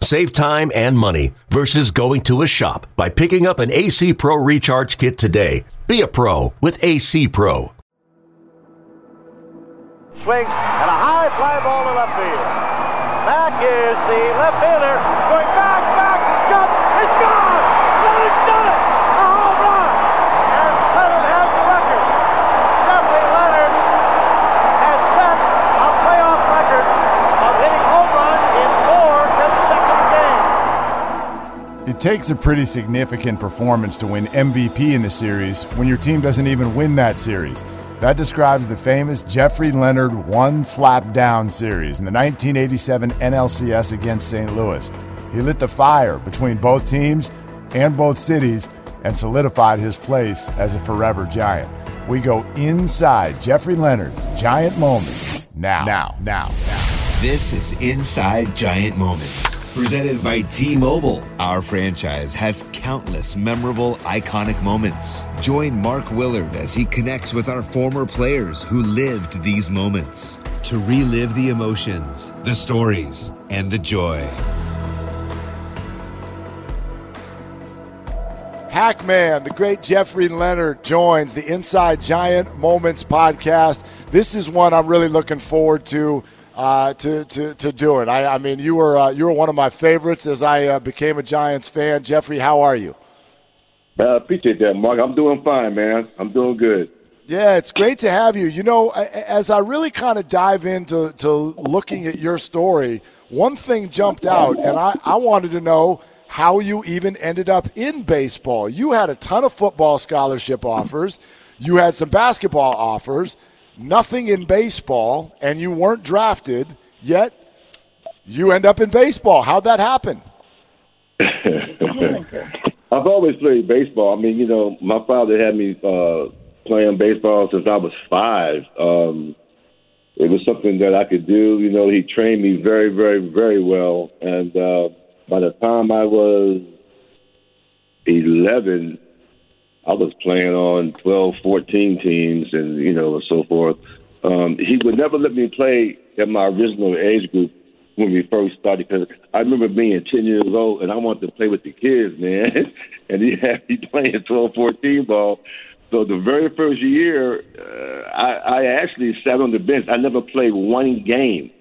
Save time and money versus going to a shop by picking up an AC Pro Recharge Kit today. Be a pro with AC Pro. Swing and a high fly ball to left field. Back is the left fielder going back, back, jump, it's gone! Leonard's done it! A home run! And Leonard has the record. Jeffrey Leonard has set a playoff record of hitting home runs in four consecutive games. It takes a pretty significant performance to win MVP in the series when your team doesn't even win that series. That describes the famous Jeffrey Leonard one flap down series in the 1987 NLCS against St. Louis. He lit the fire between both teams and both cities and solidified his place as a forever giant. We go inside Jeffrey Leonard's giant moments now. Now, now, now. This is Inside Giant Moments, presented by T Mobile. Our franchise has countless memorable, iconic moments. Join Mark Willard as he connects with our former players who lived these moments to relive the emotions, the stories, and the joy. Hac-Man, the great Jeffrey Leonard joins the Inside Giant Moments podcast. This is one I'm really looking forward to. Uh, to, to, to do it. I, I mean, you were uh, you were one of my favorites as I uh, became a Giants fan. Jeffrey, how are you? I appreciate that, Mark. I'm doing fine, man. I'm doing good. Yeah, it's great to have you. You know, as I really kind of dive into to looking at your story, one thing jumped out, and I, I wanted to know how you even ended up in baseball. You had a ton of football scholarship offers, you had some basketball offers, nothing in baseball, and you weren't drafted, yet you end up in baseball. How'd that happen? I've always played baseball. I mean, you know, my father had me uh, playing baseball since I was five. Um, it was something that I could do. You know, he trained me very, very, very well. And uh, by the time I was 11, I was playing on 12, 14 teams and, you know, and so forth. Um, he would never let me play at my original age group when we first started because I remember being 10 years old and I wanted to play with the kids, man. and he had me playing 12, 14 ball. So the very first year, uh, I, I actually sat on the bench. I never played one game.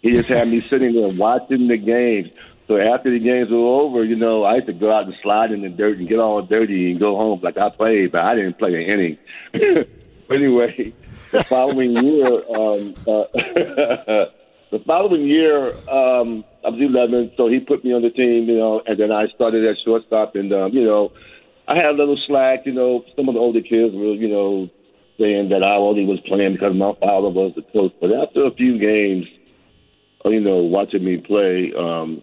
He just had me sitting there watching the games. So after the games were over, you know, I used to go out and slide in the dirt and get all dirty and go home like I played, but I didn't play an inning. anyway, the following year, um, uh, the following year, um, I was 11, so he put me on the team, you know, and then I started at shortstop, and um, you know, I had a little slack, you know. Some of the older kids were, you know, saying that I only was playing because my father was the coach. But after a few games, you know, watching me play, um,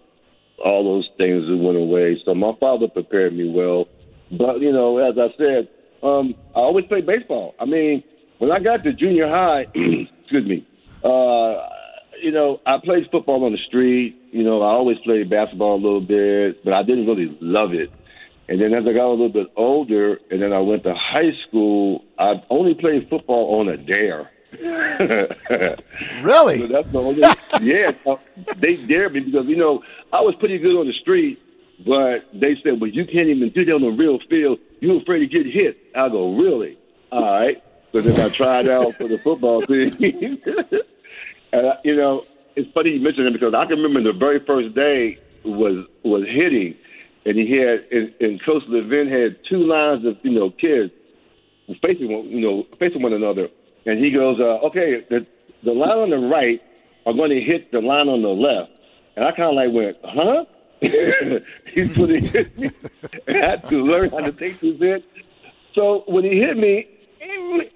all those things that went away. So my father prepared me well. But you know, as I said, um, I always played baseball. I mean, when I got to junior high, excuse me, uh, you know, I played football on the street. You know, I always played basketball a little bit, but I didn't really love it. And then as I got a little bit older, and then I went to high school, I only played football on a dare. Really? So that's the only. yeah, they dared me because you know I was pretty good on the street, but they said, "Well, you can't even do that on the real field. You're afraid to get hit." I go, "Really? All right." So then I tried out for the football team. and uh, you know, it's funny you mentioned it because I can remember the very first day was was hitting, and he had and, and Coach Levin had two lines of you know kids facing one, you know facing one another, and he goes, uh, "Okay, the the line on the right are going to hit the line on the left," and I kind of like went, "Huh?" He's going to hit me. I had to learn how to take this hit. So when he hit me,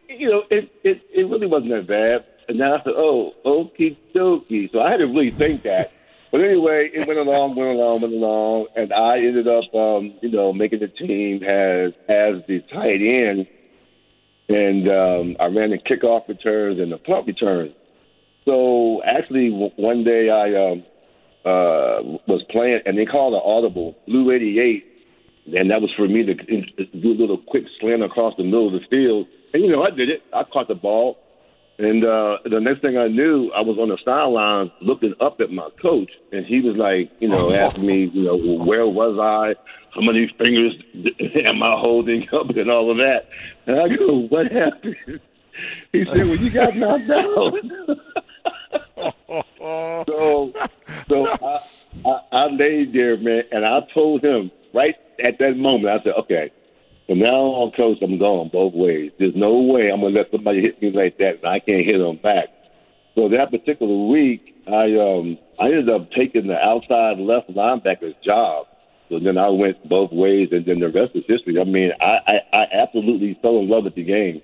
you know, it, it it really wasn't that bad. And then I said, "Oh, okie dokie." So I had to really think that. But anyway, it went along, went along, went along, and I ended up, um, you know, making the team as as the tight end and um, I ran the kickoff returns and the punt returns. So actually, w- one day I um, uh, was playing, and they called an audible, Blue 88, and that was for me to do a little quick slant across the middle of the field. And, you know, I did it. I caught the ball. And uh, the next thing I knew, I was on the sideline looking up at my coach, and he was like, you know, asking me, you know, where was I? How many fingers am I holding up, and all of that. And I go, what happened? He said, well, you got knocked out. so, so I, I, I laid there, man, and I told him right at that moment, I said, okay, from now on, coach, I'm going both ways. There's no way I'm gonna let somebody hit me like that, and I can't hit them back. So that particular week, I um I ended up taking the outside left linebacker's job. So then I went both ways, and then the rest is history. I mean, I I, I absolutely fell in love with the game,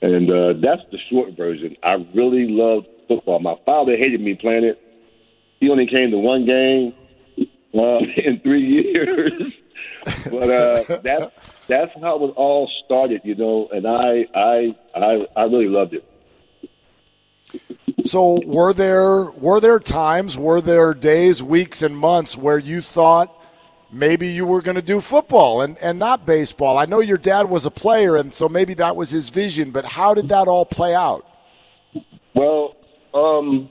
and uh, that's the short version. I really loved football. My father hated me playing it. He only came to one game uh, in three years. but uh, that's that's how it all started, you know. And I I I I really loved it. So were there were there times, were there days, weeks, and months where you thought maybe you were going to do football and, and not baseball? I know your dad was a player, and so maybe that was his vision. But how did that all play out? Well, um,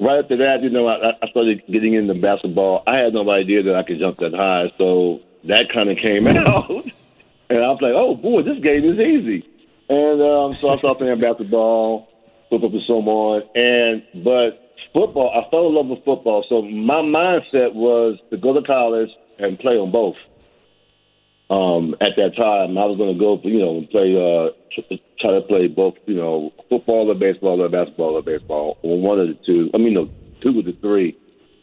right after that, you know, I, I started getting into basketball. I had no idea that I could jump that high, so that kind of came out. and I was like, oh, boy, this game is easy. And um, so I started playing basketball, football, and so on. And, but football, I fell in love with football. So my mindset was to go to college and play on both. Um, at that time, I was going to go, you know, play, uh, try to play both, you know, football or baseball or basketball or baseball, or one of the two. I mean, no, two of the three.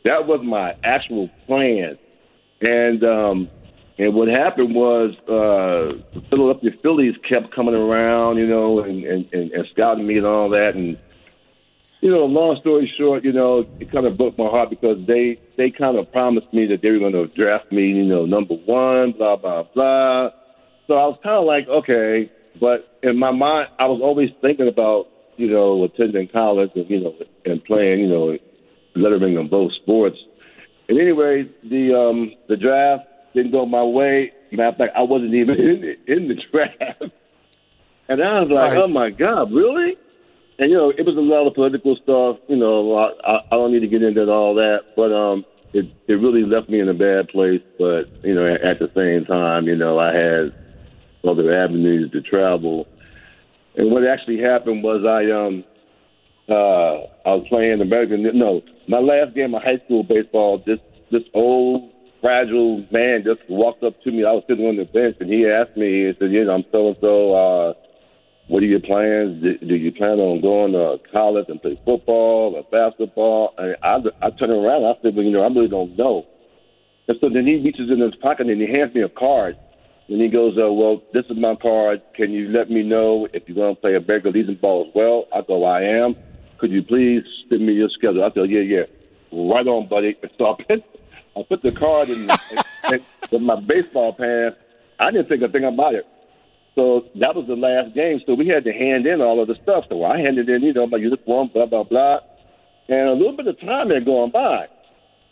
That was my actual plan. And um, and what happened was uh, the Philadelphia Phillies kept coming around, you know, and, and, and, and scouting me and all that. And you know, long story short, you know, it kind of broke my heart because they they kind of promised me that they were going to draft me, you know, number one, blah blah blah. So I was kind of like, okay, but in my mind, I was always thinking about, you know, attending college and you know, and playing, you know, lettering in both sports. And anyway, the um the draft didn't go my way. Matter of fact, I wasn't even in the, in the draft. And I was like, Right. oh my god, really? And you know, it was a lot of political stuff. You know, I, I don't need to get into all that, but um, it it really left me in a bad place. But you know, at, at the same time, you know, I had other avenues to travel. And what actually happened was I um uh I was playing American. No, my last game of high school baseball. This this old fragile man just walked up to me. I was sitting on the bench, and he asked me. He said, "You know, I'm so and so. uh What are your plans? Do, do you plan on going to college and play football or basketball?" And I I turned around. I said, "Well, you know, I really don't know." And so then he reaches in his pocket and he hands me a card. And he goes, uh, well, this is my card. Can you let me know if you're going to play a Baker Legion ball as well? I go, I am. Could you please send me your schedule? I said, yeah, yeah. Right on, buddy. So I put, I put the card in, in, in my baseball pants. I didn't think a thing about it. So that was the last game. So we had to hand in all of the stuff. So I handed in, you know, my uniform, blah, blah, blah. And a little bit of time had gone by.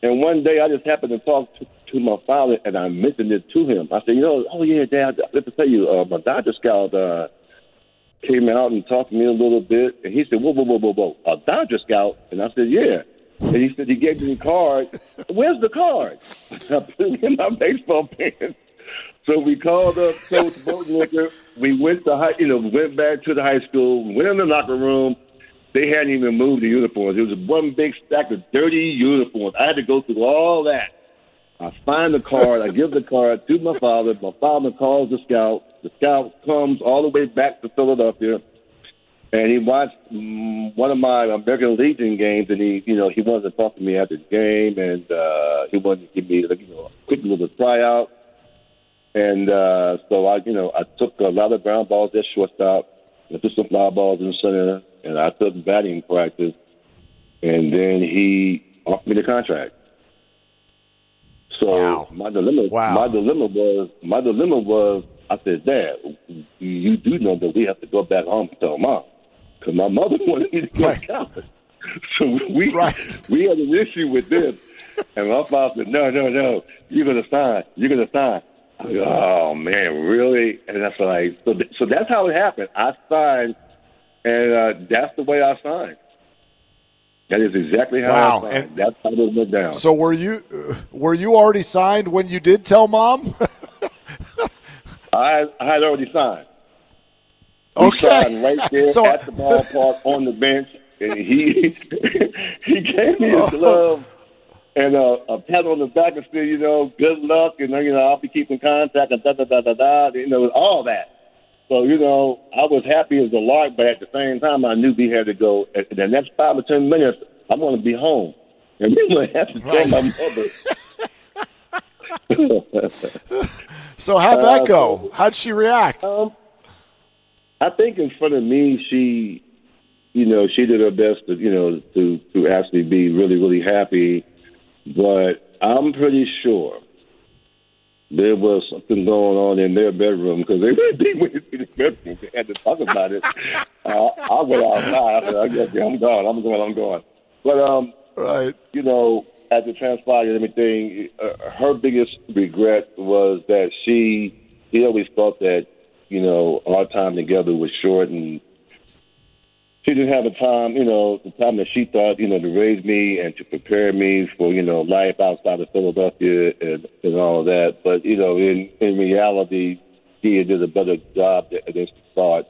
And one day I just happened to talk to, to my father and I mentioned it to him. I said, you know, oh yeah, Dad, have to tell you, uh, my Dodger scout uh, came out and talked to me a little bit. And he said, whoa, whoa, whoa, whoa, whoa, a Dodger scout? And I said, yeah. And he said he gave me the card. Where's the card? I put it in my baseball pants. So we called up Coach Boatlicker. We went to high, you know, went back to the high school, went in the locker room. They hadn't even moved the uniforms. It was one big stack of dirty uniforms. I had to go through all that. I find the card. I give the card to my father. My father calls the scout. The scout comes all the way back to Philadelphia, and he watched mm, one of my American Legion games. And he, you know, he wanted to talk to me after the game, and uh, he wanted to give me, you know, a quick little tryout. And uh, so I, you know, I took a lot of ground balls at shortstop. I took some fly balls in center, and I took batting practice. And then he offered me the contract. So Wow. my dilemma, Wow. my dilemma was, my dilemma was, I said, Dad, you do know that we have to go back home and tell mom because my mother wanted me to go Right. to college. So we Right. we had an issue with this, and my father said, "No, no, no, you're gonna sign. You're gonna sign." Oh man, really? And that's like so. th- So that's how it happened. I signed, and uh, that's the way I signed. That is exactly how Wow, I signed. and- that's how it went down. So were you uh, were you already signed when you did tell mom? I I had already signed. He okay. signed right there so at the ballpark on the bench, and he he gave me his glove and uh, a pat on the back and said, you know, good luck, and you know, I'll be keeping contact and da da da da da, you know, all that. So you know, I was happy as a lark, but at the same time, I knew we had to go. At the next five or ten minutes, I'm going to be home, and we would have to tell my mother. so how'd that Uh, go? How'd she react? Um, I think in front of me, she, you know, she did her best to, you know, to to actually be really, really happy. But I'm pretty sure there was something going on in their bedroom because they with me in the bedroom. They had to talk about it. Uh, I went outside. I said, "Okay, I'm gone. I'm going. I'm going." But um, Right. you know, as it transpired and everything, uh, her biggest regret was that she he always thought that you know our time together was short and she didn't have the time, you know, the time that she thought, you know, to raise me and to prepare me for, you know, life outside of Philadelphia and, and all of that. But, you know, in, in reality, she did a better job than she thought.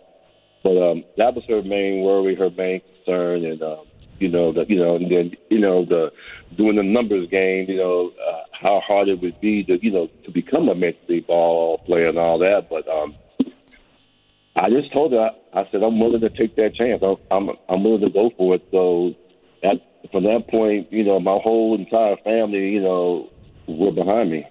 But um, that was her main worry, her main concern, and um, you know, the, you know, and then you know, the doing the numbers game, you know, uh, how hard it would be to, you know, to become a league ball player and all that. But um, I just told her, I said, I'm willing to take that chance. I'm, I'm, willing to go for it. So that, from that point, you know, my whole entire family, you know, were behind me.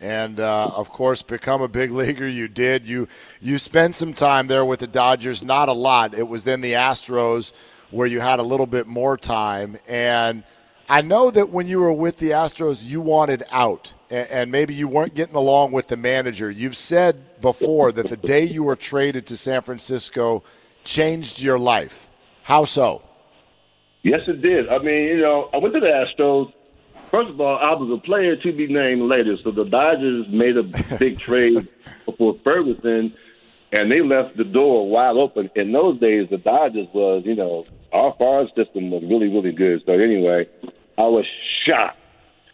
and uh, of course become a big leaguer. You did. You you spent some time there with the Dodgers, not a lot. It was then the Astros where you had a little bit more time. And I know that when you were with the Astros, you wanted out, and, and maybe you weren't getting along with the manager. You've said before that the day you were traded to San Francisco changed your life. How so? Yes, it did. I mean, you know, I went to the Astros. First of all, I was a player to be named later. So the Dodgers made a big trade for Ferguson, and they left the door wide open. In those days, the Dodgers was, you know, our farm system was really, really good. So anyway, I was shocked,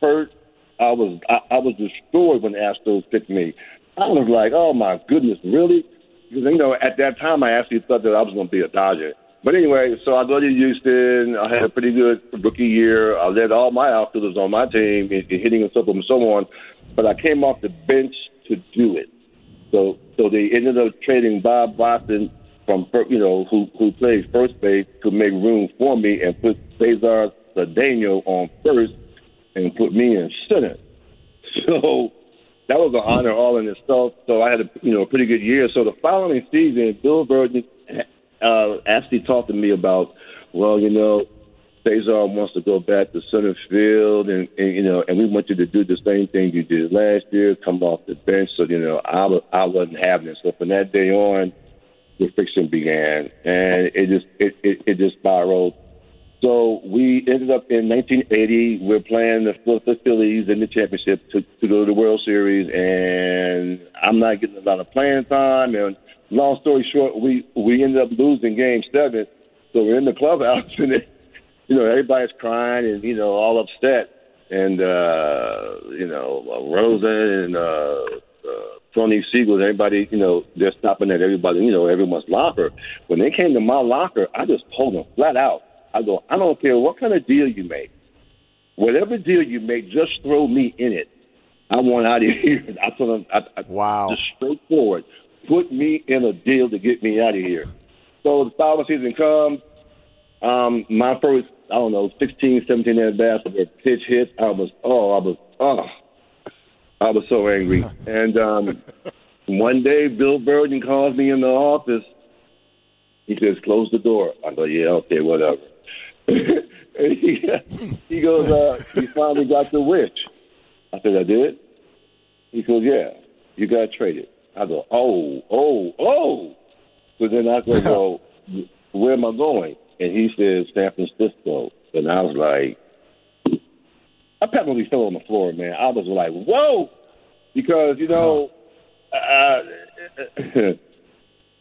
hurt. I was, I, I was destroyed when the Astros picked me. I was like, oh my goodness, really? Because you know, at that time, I actually thought that I was going to be a Dodger. But anyway, so I go to Houston. I had a pretty good rookie year. I led all my outfielders on my team in, in hitting and so forth and so on. But I came off the bench to do it. So so they ended up trading Bob Watson from you know who who plays first base to make room for me and put Cesar Cedeno on first and put me in center. So that was an honor all in itself. So I had a you know a pretty good year. So the following season, Bill Virdon uh, actually talked to me about, well, you know, Cesar wants to go back to center field, and, and you know, and we want you to do the same thing you did last year, come off the bench. So you know, I was I wasn't having it. So from that day on, the friction began, and it just it it, it just spiraled. So we ended up in 1980. We're playing the Philadelphia Phillies in the championship to, to go to the World Series, and I'm not getting a lot of playing time. And long story short, we we ended up losing Game Seven. So we're in the clubhouse, and it, you know everybody's crying and you know all upset, and uh, you know Rosen and uh, uh, Tony Siegel, everybody, you know, they're stopping at everybody, you know, everyone's locker. When they came to my locker, I just pulled them flat out. I go, I don't care what kind of deal you make. Whatever deal you make, just throw me in it. I want out of here. I told them, I, I, Wow. just straightforward. Put me in a deal to get me out of here. So the following season comes. Um, my first, I don't know, 16, 17 at bats were pitch hits. I was, oh, I was, oh, I was so angry. And um, one day, Bill Virdon calls me in the office. He says, "Close the door." I go, "Yeah, okay, whatever." And he, he goes, uh, "You finally got the wish." I said, "I did." He goes, "Yeah." you got traded. I go, oh, oh, oh. So then I go, well, where am I going? And he says San Francisco. And I was like, I probably fell on the floor, man. I was like, whoa, because you know, uh,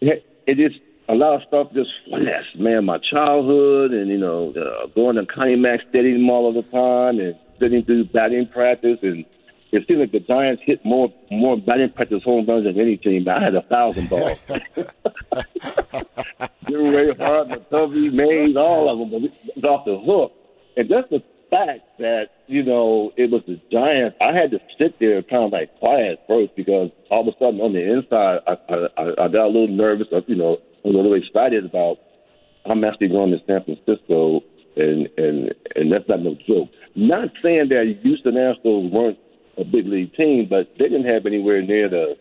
it just a lot of stuff just flashed, man. My childhood, and you know, uh, going to Connie Mack Stadium all of the time, and sitting through batting practice, and it seemed like the Giants hit more more batting practice home runs than any team. I had a thousand balls. Ray Hart, McCovey, Mays, all of them was off the hook, and that's the fact that you know it was the Giants, I had to sit there kind of like quiet first because all of a sudden on the inside, I, I, I got a little nervous. Of, you know, a little excited about I'm actually going to San Francisco, and and and that's not no joke. Not saying that Houston Astros weren't a big league team, but they didn't have anywhere near the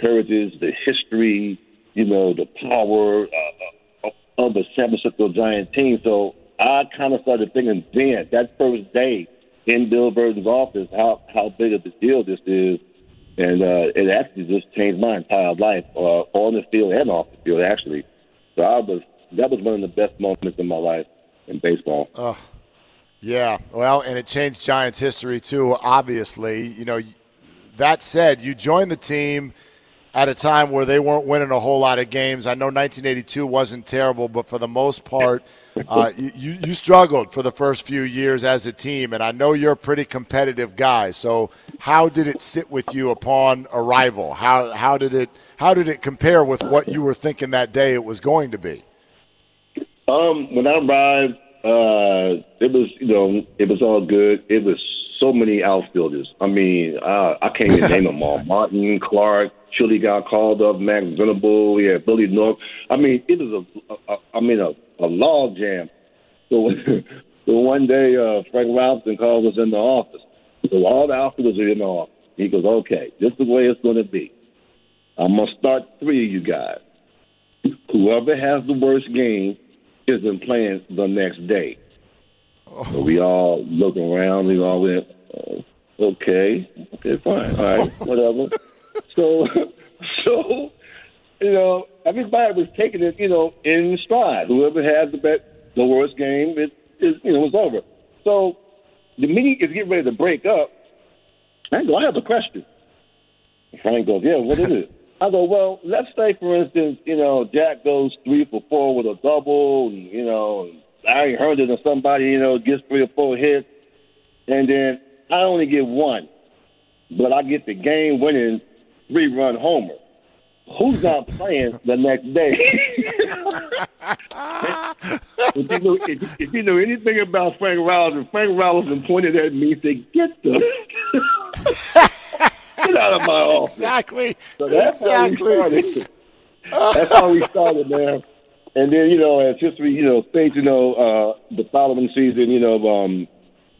heritage, the history, you know, the power uh, of the San Francisco Giant team. So I kind of started thinking then, that first day in Bill Virdon's office, how how big of a deal this is, and uh, it actually just changed my entire life uh, on the field and off the field, actually. So I was that was one of the best moments in my life in baseball. Oh, yeah. Well, and it changed Giants history too. Obviously, you know. That said, you joined the team at a time where they weren't winning a whole lot of games. I know 1982 wasn't terrible, but for the most part, uh, you, you struggled for the first few years as a team, and I know you're a pretty competitive guy. So, how did it sit with you upon arrival? How how did it how did it compare with what you were thinking that day it was going to be? Um, when I arrived, uh, it was you know it was all good. It was so many outfielders. I mean, uh, I can't even name them all. Martin, Clark, Chili got called up, Max Venable, yeah, Billy North. I mean, it was a, a, a I mean, a, a log jam. So, so one day, uh, Frank Robinson called us in the office. So all the outfielders are in the office. He goes, okay, this is the way it's going to be. I'm going to start three of you guys. Whoever has the worst game isn't playing the next day. Oh. So we all look around. We all went, oh, okay, okay, fine, all right, whatever. So, so, you know, everybody was taking it, you know, in stride. Whoever had the bet, the worst game, it is, you know, was over. So the meeting is getting ready to break up. I go, I have a question. Frank goes, yeah, what is it? I go, well, let's say, for instance, you know, Jack goes three for four with a double, and, you know, Larry Herndon or somebody, you know, gets three or four hits, and then I only get one, but I get the game winning three run homer. Who's not playing the next day? if, you know, if, if, you know anything about Frank Robinson, Frank Robinson pointed at me and said, "Get the get out of my office." Exactly. So that's exactly. how we started. that's how we started, man. And then you know, as history, you know, things, you know, uh, the following season, you know, um,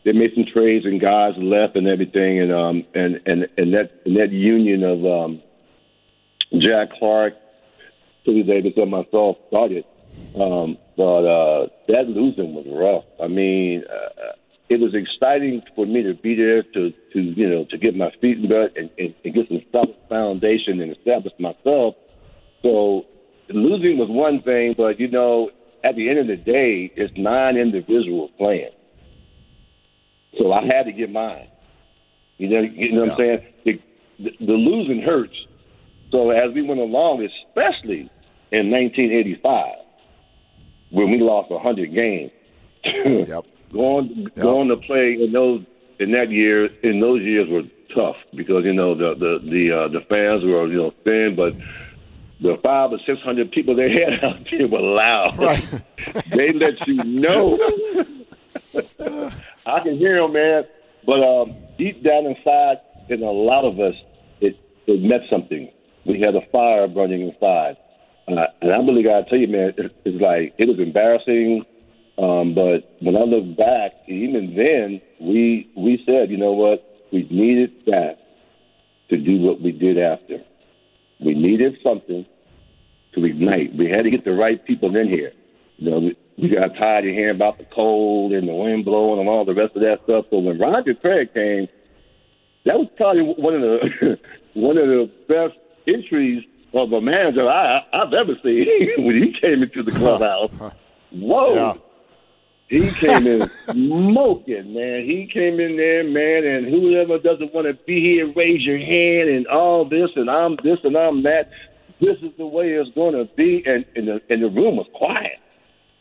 they made some trades and guys left and everything, and um, and and and that and that union of um Jack Clark, Chili Davis, and myself started. Um, but uh, that losing was rough. I mean, uh, it was exciting for me to be there to, to you know, to get my feet wet and, and, and get some solid foundation and establish myself. So losing was one thing, but you know, at the end of the day, it's nine individuals playing. So I had to get mine. You know, you know yeah. what I'm saying? The, the, the losing hurts, so as we went along, especially in 1985, when we lost 100 games, yep. going yep. going to play in those in that year in those years were tough because you know the the the uh, the fans were you know thin, but the five or six hundred people they had out there were loud. Right. they let you know. I can hear them, man. But um, deep down inside, in a lot of us, it it meant something we had a fire burning inside. Uh, and I really got to tell you, man, it, it's like it was embarrassing. Um, but when I look back, even then, we we said, you know what, we needed that to do what we did after. We needed something to ignite. We had to get the right people in here. You know, we, we got tired of hearing about the cold and the wind blowing and all the rest of that stuff. So when Roger Craig came, that was probably one of the one of the best entries of a manager I, I've ever seen when he came into the clubhouse. Whoa. Yeah. He came in smoking, man. He came in there, man, and whoever doesn't want to be here, raise your hand and all this, and I'm this and I'm that. This is the way it's going to be, and, and, the, and the room was quiet.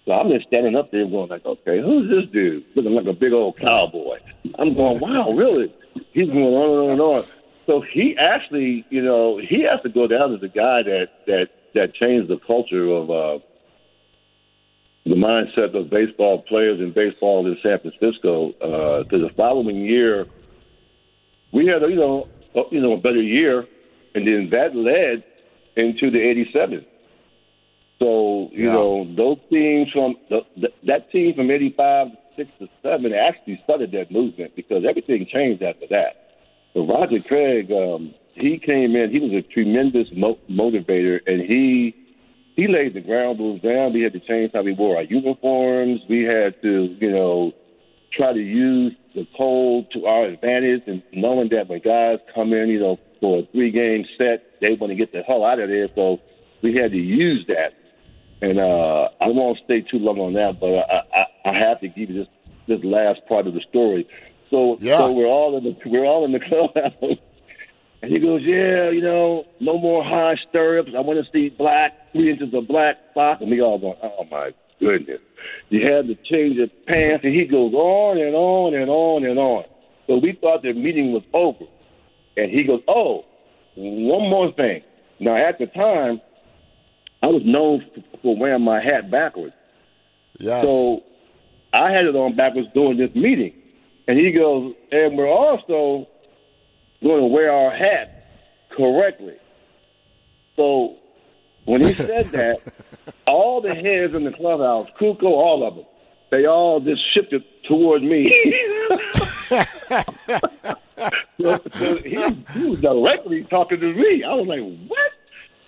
So I'm just standing up there going like, okay, who's this dude? Looking like a big old cowboy. I'm going, wow, really? He's going on and on and on. So he actually, you know, he has to go down as the guy that that that changed the culture of uh, the mindset of baseball players and baseball in San Francisco. Because the following year, we had, you know, you know, a better year, and then that led into the '87. So you Yeah. know, those teams from the, the, that team from '85 six to seven actually started that movement because everything changed after that. So Roger Craig, um, he came in. He was a tremendous mo- motivator, and he he laid the ground rules down. We had to change how we wore our uniforms. We had to, you know, try to use the cold to our advantage, and knowing that when guys come in, you know, for a three-game set, they want to get the hell out of there. So we had to use that. And uh, I won't stay too long on that, but I, I, I have to give you this this last part of the story. So, Yeah. so we're all in the we're all in the clubhouse, and he goes, "Yeah, you know, no more high stirrups. I want to see black three inches of black sock." And we all going, "Oh my goodness!" You had to change your pants, and he goes on and on and on and on. So we thought the meeting was over, and he goes, "Oh, one more thing." Now at the time, I was known for wearing my hat backwards. Yes. So I had it on backwards during this meeting. And he goes, and we're also going to wear our hat correctly. So when he said that, all the heads in the clubhouse, Kuko, all of them, they all just shifted toward me. so, so he, he was directly talking to me. I was like, what?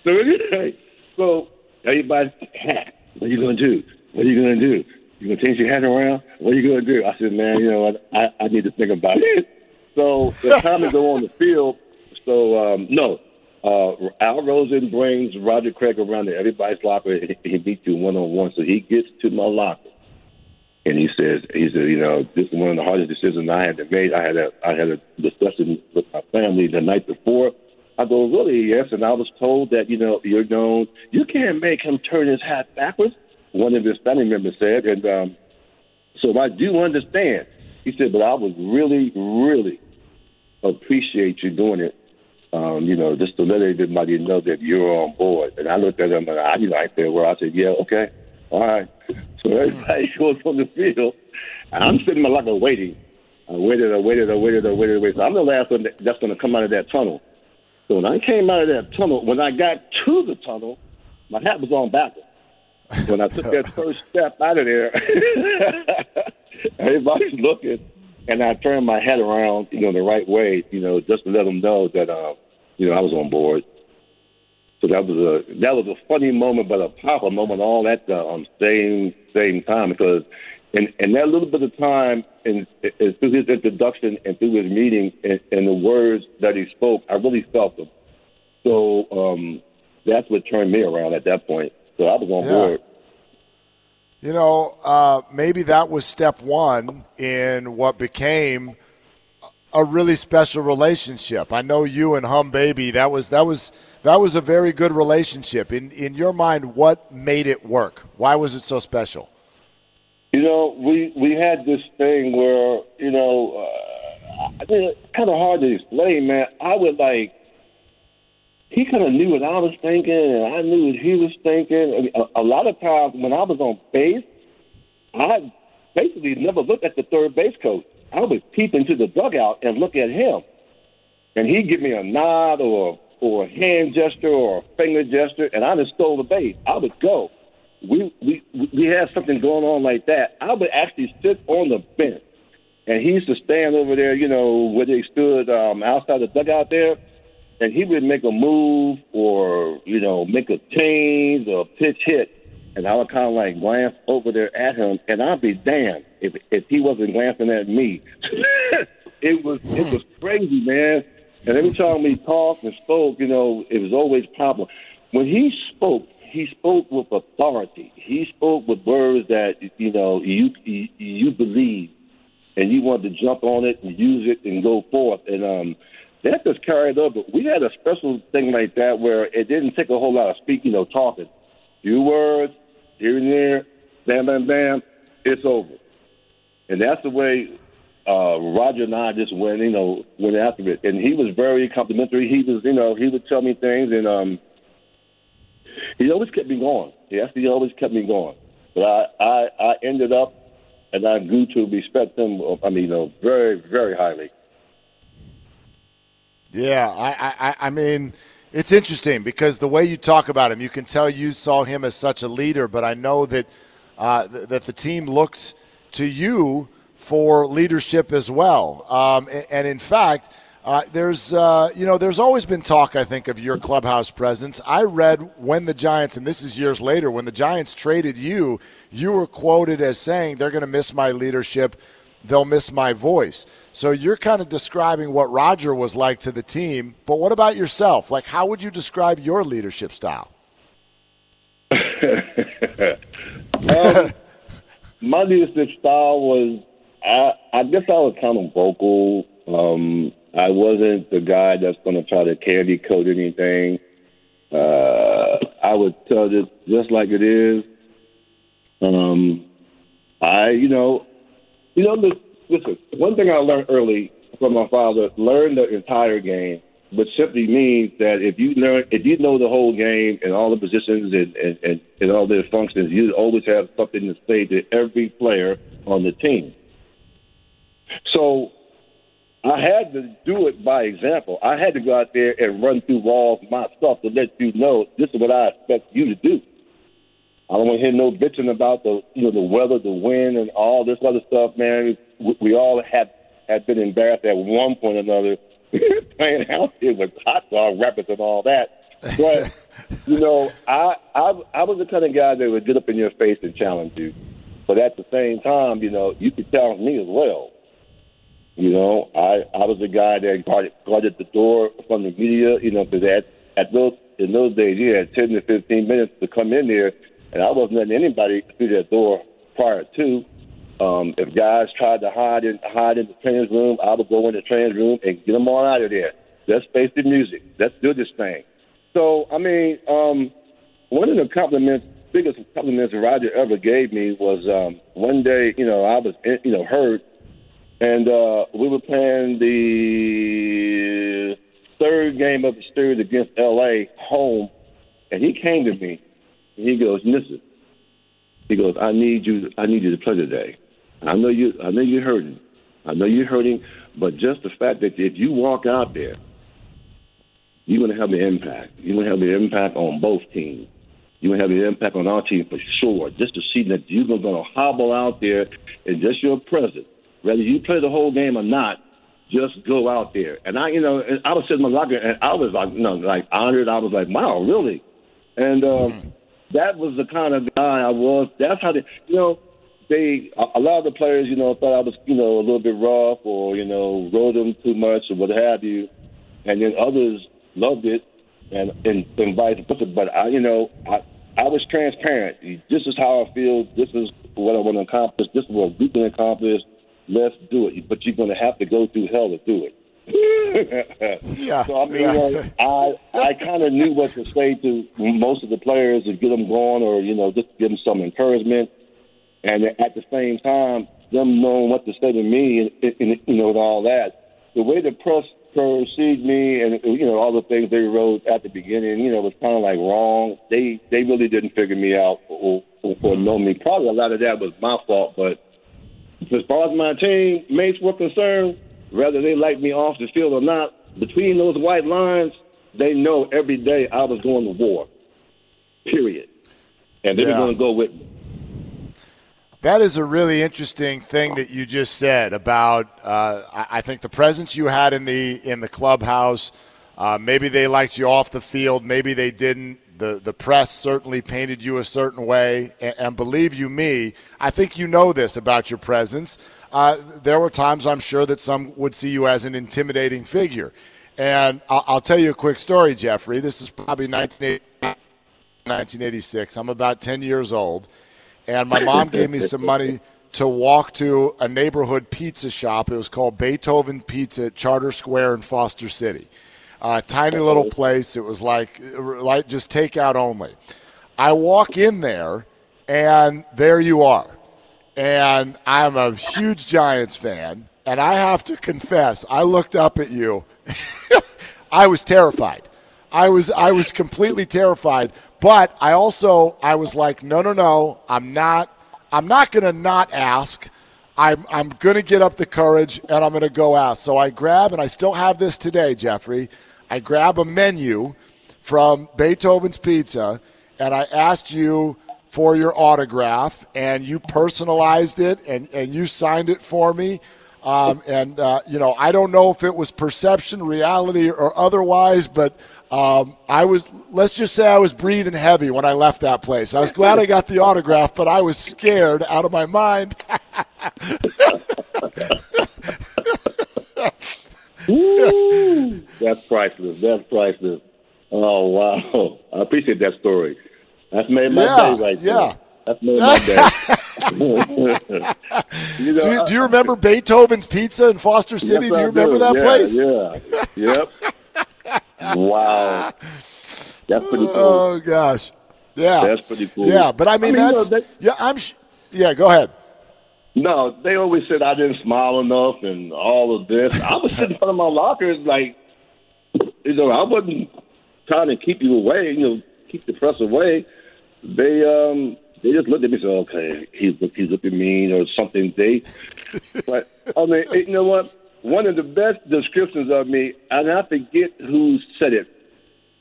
So anyway, so everybody's hat. What are you gonna do? What are you gonna do? You gonna change your hat around? What are you gonna do? I said, man, you know what? I, I need to think about it. So the time to go on the field. So um, no, uh, Al Rosen brings Roger Craig around to everybody's locker. and He meets you one on one. So he gets to my locker. And he says, he said, you know, this is one of the hardest decisions I had to make. I had a, I had a discussion with my family the night before. I go, really? Yes. And I was told that, you know, you're known, you can't make him turn his hat backwards. One of his family members said, and um, so I do understand. He said, but I would really, really appreciate you doing it. Um, you know, just to let everybody know that you're on board. And I looked at him and I, you know, I said, well, I said, yeah, okay, all right. So everybody goes on the field, and I'm sitting in my locker waiting. I waited, I waited, I waited, I waited, I waited. So I'm the last one that's going to come out of that tunnel. So when I came out of that tunnel, when I got to the tunnel, my hat was on backwards. When I took that first step out of there, everybody's looking, and I turned my head around, you know, the right way, you know, just to let them know that, uh, you know, I was on board. So that was a that was a funny moment, but a powerful moment all at the um, same same time because in, in that little bit of time and, and through his introduction and through his meeting and, and the words that he spoke, I really felt them. So um, that's what turned me around at that point. So I was on Yeah. board. You know, uh, maybe that was step one in what became a really special relationship. I know you and Humm Baby. That was that was that was a very good relationship. In in your mind, what made it work? Why was it so special? You know, we we had this thing where you know, uh, I mean, it's kind of hard to explain, man. I would like. He kind of knew what I was thinking, and I knew what he was thinking. I mean, a, a lot of times when I was on base, I basically never looked at the third base coach. I would peep into the dugout and look at him, and he'd give me a nod or or a hand gesture or a finger gesture, and I just stole the base. I would go we we we had something going on like that, I would actually sit on the bench, and he used to stand over there, you know, where they stood um, outside the dugout there, and he would make a move or you know make a change or pitch hit, and I would kind of like glance over there at him, and I'd be damned if if he wasn't glancing at me. it was it was crazy, man. And every time we talked and spoke, you know, it was always problem. When he spoke, he spoke with authority. He spoke with words that you know you you, you believe, and you wanted to jump on it and use it and go forth. And um, that just carried over. We had a special thing like that where it didn't take a whole lot of speaking or talking. Few words here and there, bam, bam, bam, it's over. And that's the way uh, Roger and I just went, you know, went after it. And he was very complimentary. He was, you know, he would tell me things, and um, he always kept me going. Yes, he always kept me going. But I, I, I ended up, and I grew to respect him. I mean, you know, very, very highly. Yeah, I, I, I mean, it's interesting because the way you talk about him, you can tell you saw him as such a leader. But I know that uh, th- that the team looked to you for leadership as well. Um, and, and, in fact, uh, there's uh, you know there's always been talk I think of your clubhouse presence. I read when the Giants, and this is years later, when the Giants traded you, you were quoted as saying they're going to miss my leadership, they'll miss my voice. So you're kind of describing what Roger was like to the team, but what about yourself? Like, how would you describe your leadership style? um, my leadership style was, I, I guess I was kind of vocal. Um, I wasn't the guy that's going to try to candy coat anything. Uh, I would tell it just like it is. Um, I, you know, you know, listen, one thing I learned early from my father: learn the entire game, which simply means that if you learn, if you know the whole game and all the positions and and, and, and all their functions, you always have something to say to every player on the team. So I had to do it by example. I had to go out there and run through walls myself to let you know this is what I expect you to do. I don't want to hear no bitching about the you know the weather, the wind, and all this other stuff, man. We, we all have have been embarrassed at one point or another playing out here with hot dog wrappers and all that. But you know, I I I was the kind of guy that would get up in your face and challenge you. But at the same time, you know, you could challenge me as well. You know, I I was the guy that guarded, guarded the door from the media. You know, because at at those in those days, you had ten to fifteen minutes to come in there and I wasn't letting anybody through that door prior to. Um, if guys tried to hide in hide in the trans room, I would go in the trans room and get them all out of there. Let's face the music. Let's do this thing. So I mean, um, one of the compliments, biggest compliments Roger ever gave me was um, one day. You know, I was you know hurt, and uh, we were playing the third game of the series against LA home, and he came to me And he goes, listen. He goes, I need you. I need you to play today. I know you. I know you're hurting. I know you're hurting. But just the fact that if you walk out there, you're going to have an impact. You're going to have an impact on both teams. To have an impact on our team for sure. Just to see that you're going to hobble out there and just your presence, whether you play the whole game or not, just go out there. And I, you know, I was sitting in my locker and I was like, you know, like honored. I was like, wow, really? And um, mm-hmm that was the kind of guy I was. That's how they, you know, they a lot of the players, you know, thought I was, you know, a little bit rough or you know, rode them too much or what have you, and then others loved it, and and, and vice versa. But I, you know, I I was transparent. This is how I feel. This is what I want to accomplish. This is what we can accomplish. Let's do it. But you're going to have to go through hell to do it. yeah. So I mean, yeah. know, I I kind of knew what to say to most of the players to get them going, or you know, just give them some encouragement, and at the same time, them knowing what to say to me, and, and you know, and all that. The way the press perceived me, and you know, all the things they wrote at the beginning, you know, was kind of like wrong. They they really didn't figure me out or, or, or know me. Probably a lot of that was my fault, but as far as my team mates were concerned whether they liked me off the field or not, between those white lines, they know every day I was going to war. Period. And they're yeah. going to go with me. That is a really interesting thing that you just said about. Uh, I think the presence you had in the in the clubhouse. Uh, maybe they liked you off the field. Maybe they didn't. The the press certainly painted you a certain way. And, and believe you me, I think you know this about your presence. uh, there were times I'm sure that some would see you as an intimidating figure. And I'll, I'll tell you a quick story, Jeffrey. This is probably 1986. I'm about 10 years old, and my mom gave me some money to walk to a neighborhood pizza shop. It was called Beethoven Pizza at Charter Square in Foster City. Uh, tiny little place. It was like like just takeout only. I walk in there, and there you are. And I'm a huge Giants fan, and I have to confess, I looked up at you. I was terrified. I was I was completely terrified. But I also I was like, no, no, no, I'm not I'm not going to not ask. I'm, I'm going to get up the courage and I'm going to go ask. So I grab, and I still have this today, Jeffrey. I grab a menu from Beethoven's Pizza and I asked you for your autograph and you personalized it and, and you signed it for me. Um, and, uh, you know, I don't know if it was perception, reality, or otherwise, but um, I was, let's just say I was breathing heavy when I left that place. I was glad I got the autograph, but I was scared out of my mind. Ooh, that's priceless. That's priceless. Oh, wow. I appreciate that story. That's made my yeah, day right there. yeah. there. That's made my day. you know, do, you, do you remember Beethoven's Pizza in Foster City? Yes, do you I remember do. that yeah, place? Yeah. Yep. wow. That's pretty cool. Oh gosh, yeah, That's pretty cool. Yeah, but I mean, I mean, you that's know, they- yeah. I'm sh- yeah. Go ahead. No, they always said I didn't smile enough and all of this. I was sitting in front of my lockers like, you know, I wasn't trying to keep you away, you know, keep the press away. They um they just looked at me and said, okay, he's he's looking mean or something. They, but I mean, you know what? One of the best descriptions of me, and I forget who said it.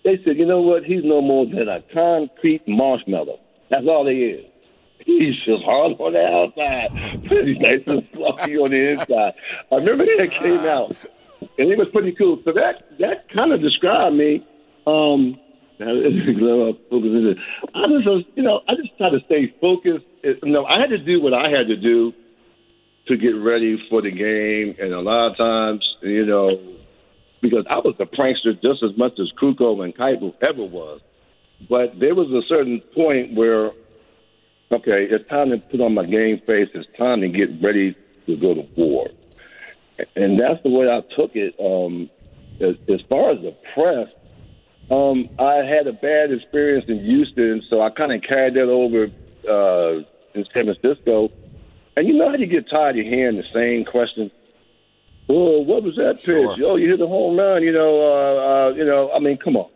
They said, you know what? He's no more than a concrete marshmallow. That's all he is. He's just hard on the outside, he's nice and fluffy on the inside. I remember that came out, and it was pretty cool. So that that kind of described me. Um, I just, was, you know, I just try to stay focused. It, you know, I had to do what I had to do to get ready for the game, and a lot of times, you know, because I was a prankster just as much as Krukow and Keitel ever was. But there was a certain point where, okay, it's time to put on my game face. It's time to get ready to go to war. And that's the way I took it. Um, as, as far as the press, um, I had a bad experience in Houston, so I kind of carried that over uh, in San Francisco. And you know how you get tired of hearing the same question? Well, what was that pitch? Sure. Oh, you hit the home run. You know, uh, uh, you know. I mean, come on.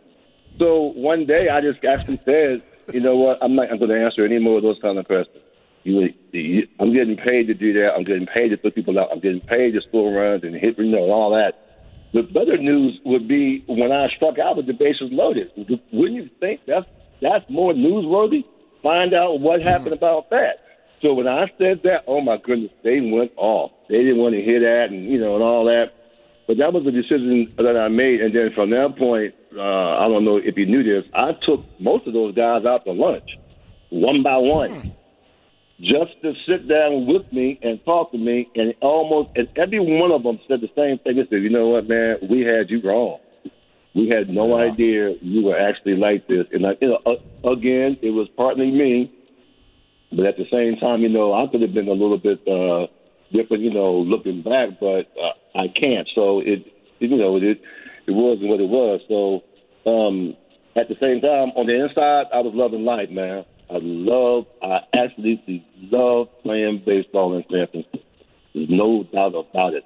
So one day, I just actually said, you know what? I'm not going to answer any more of those kind of questions. You, you, I'm getting paid to do that. I'm getting paid to put people out. I'm getting paid to score runs and hit, you know, and all that. The better news would be when I struck out with the bases loaded. Wouldn't you think that's that's more newsworthy? Find out what hmm. happened about that. So when I said that, oh my goodness, they went off. They didn't want to hear that, and you know, and all that. But that was a decision that I made, and then from that point, uh, I don't know if you knew this, I took most of those guys out to lunch, one by one just to sit down with me and talk to me, and almost and every one of them said the same thing. They said, "You know what, man? We had you wrong. We had no idea you were actually like this." And I, you know, uh, again, it was partly me, but at the same time, you know, I could have been a little bit uh, different, you know, looking back, but uh, I can't. So it, it, you know, it it wasn't what it was. So um, at the same time, on the inside, I was loving life, man. I love, I absolutely love playing baseball in San Francisco. There's no doubt about it.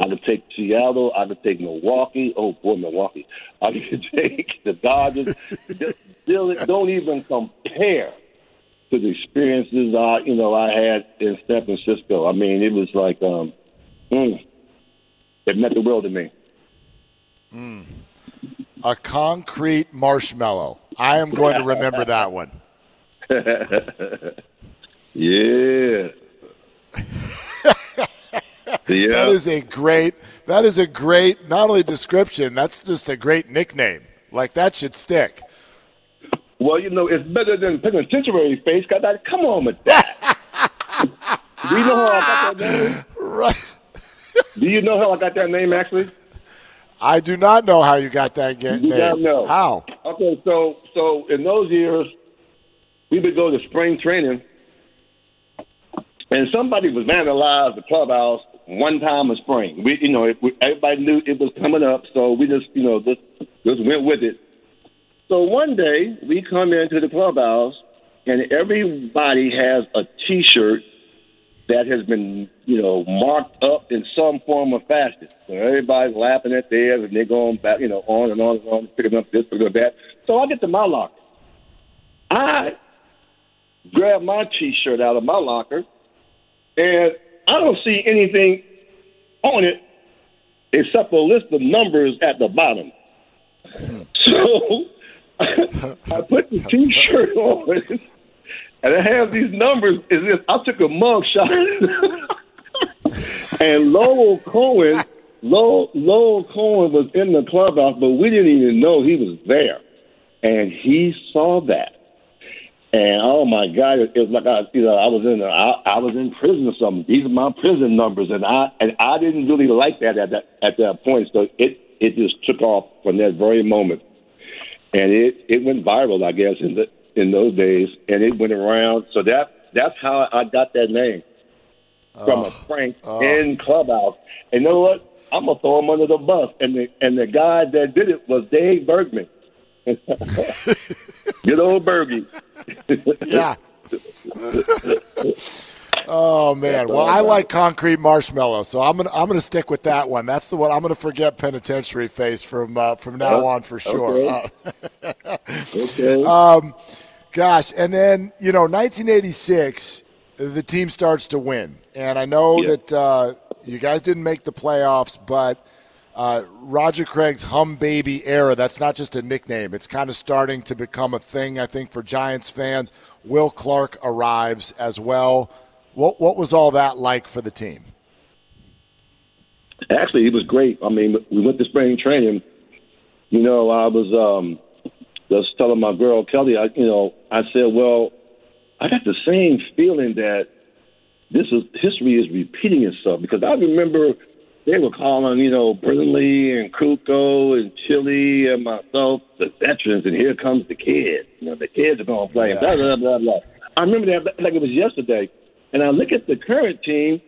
I could take Seattle. I could take Milwaukee. Oh boy, Milwaukee. I could take the Dodgers. Just- don't even compare to the experiences I, you know, I had in San Francisco. I mean, it was like, um, mm, it meant the world to me. A concrete marshmallow. I am going to remember that one. Yeah. yeah. That is a great. That is a great not only description. That's just a great nickname. Like that should stick. Well, you know, it's better than penitentiary face. Cause I, come on with that. Do you know how I got that name? Right. Do you know how I got that name actually? I do not know how you got that get You name. don't know. How? Okay, so so in those years, we would go to spring training, and somebody was vandalized the clubhouse one time in spring. We, you know, it, we, everybody knew it was coming up, so we just, you know, just just went with it. So one day we come into the clubhouse, and everybody has a T-shirt that has been, you know, marked up in some form or fashion. So everybody's laughing at theirs, and they're going back, you know, on and on and on, picking up this, picking up that. So I get to my locker. I grab my T-shirt out of my locker, and I don't see anything on it except a list of numbers at the bottom. So I put the T-shirt on, and I have these numbers. Is this? I took a mug shot, and Lowell Cohn, Lowell, Lowell Cohn was in the clubhouse, but we didn't even know he was there, and he saw that. And oh my God, it, was like I, you know, I was in, I, I was in prison or something. These are my prison numbers, and I, and I didn't really like that at that at that point. So it, it just took off from that very moment, and it, it went viral, I guess, in the in those days, and it went around. So that that's how I got that name from a prank in clubhouse. And you know what? I'm gonna throw him under the bus. And the and the guy that did it was Dave Bergman. Good old Bergie. Yeah. oh man. Well, I like concrete marshmallow, so I'm gonna I'm gonna stick with that one. That's the one I'm gonna forget penitentiary face from uh, from now on for sure. okay. Uh, Okay. Gosh, and then you know, 1986, the team starts to win, and I know Yeah. that uh, you guys didn't make the playoffs, but uh, Roger Craig's "Humm Baby" era—that's not just a nickname; it's kind of starting to become a thing. I think for Giants fans, Will Clark arrives as well. What what was all that like for the team? Actually, it was great. I mean, we went to spring training. You know, I was um, just telling my girl Kelly. I, you know, I said, well, I got the same feeling that this is history is repeating itself because I remember they were calling, you know, Brenly and Krukow and Chili and myself the veterans, and here comes the kids. You know, the kids are going to play. and Blah blah blah blah. I remember that like it was yesterday, and I look at the current team,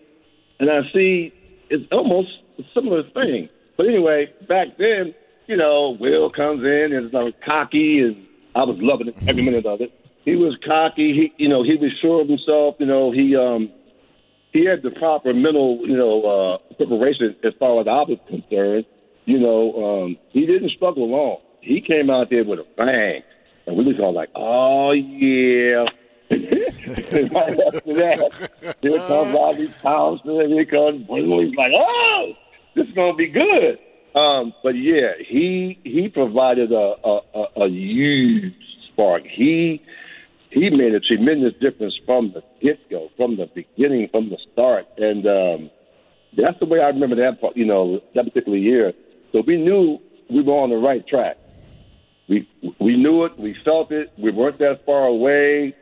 and I see it's almost a similar thing. But anyway, back then, you know, Will comes in and is like cocky, and I was loving it every minute of it. He was cocky. He, you know, he was sure of himself. You know, he um, he had the proper mental, you know, uh, preparation as far as I was concerned. You know, um, he didn't struggle long. He came out there with a bang, and we was all like, "Oh yeah." And right after that, here comes Robbie Thompson, and here comes Brenly's like, "Oh, this is gonna be good." Um, but yeah, he he provided a a, a, a huge spark. He he made a tremendous difference from the get go, from the beginning, from the start, and um, that's the way I remember that. You know, that particular year. So we knew we were on the right track. We we knew it. We felt it. We weren't that far away,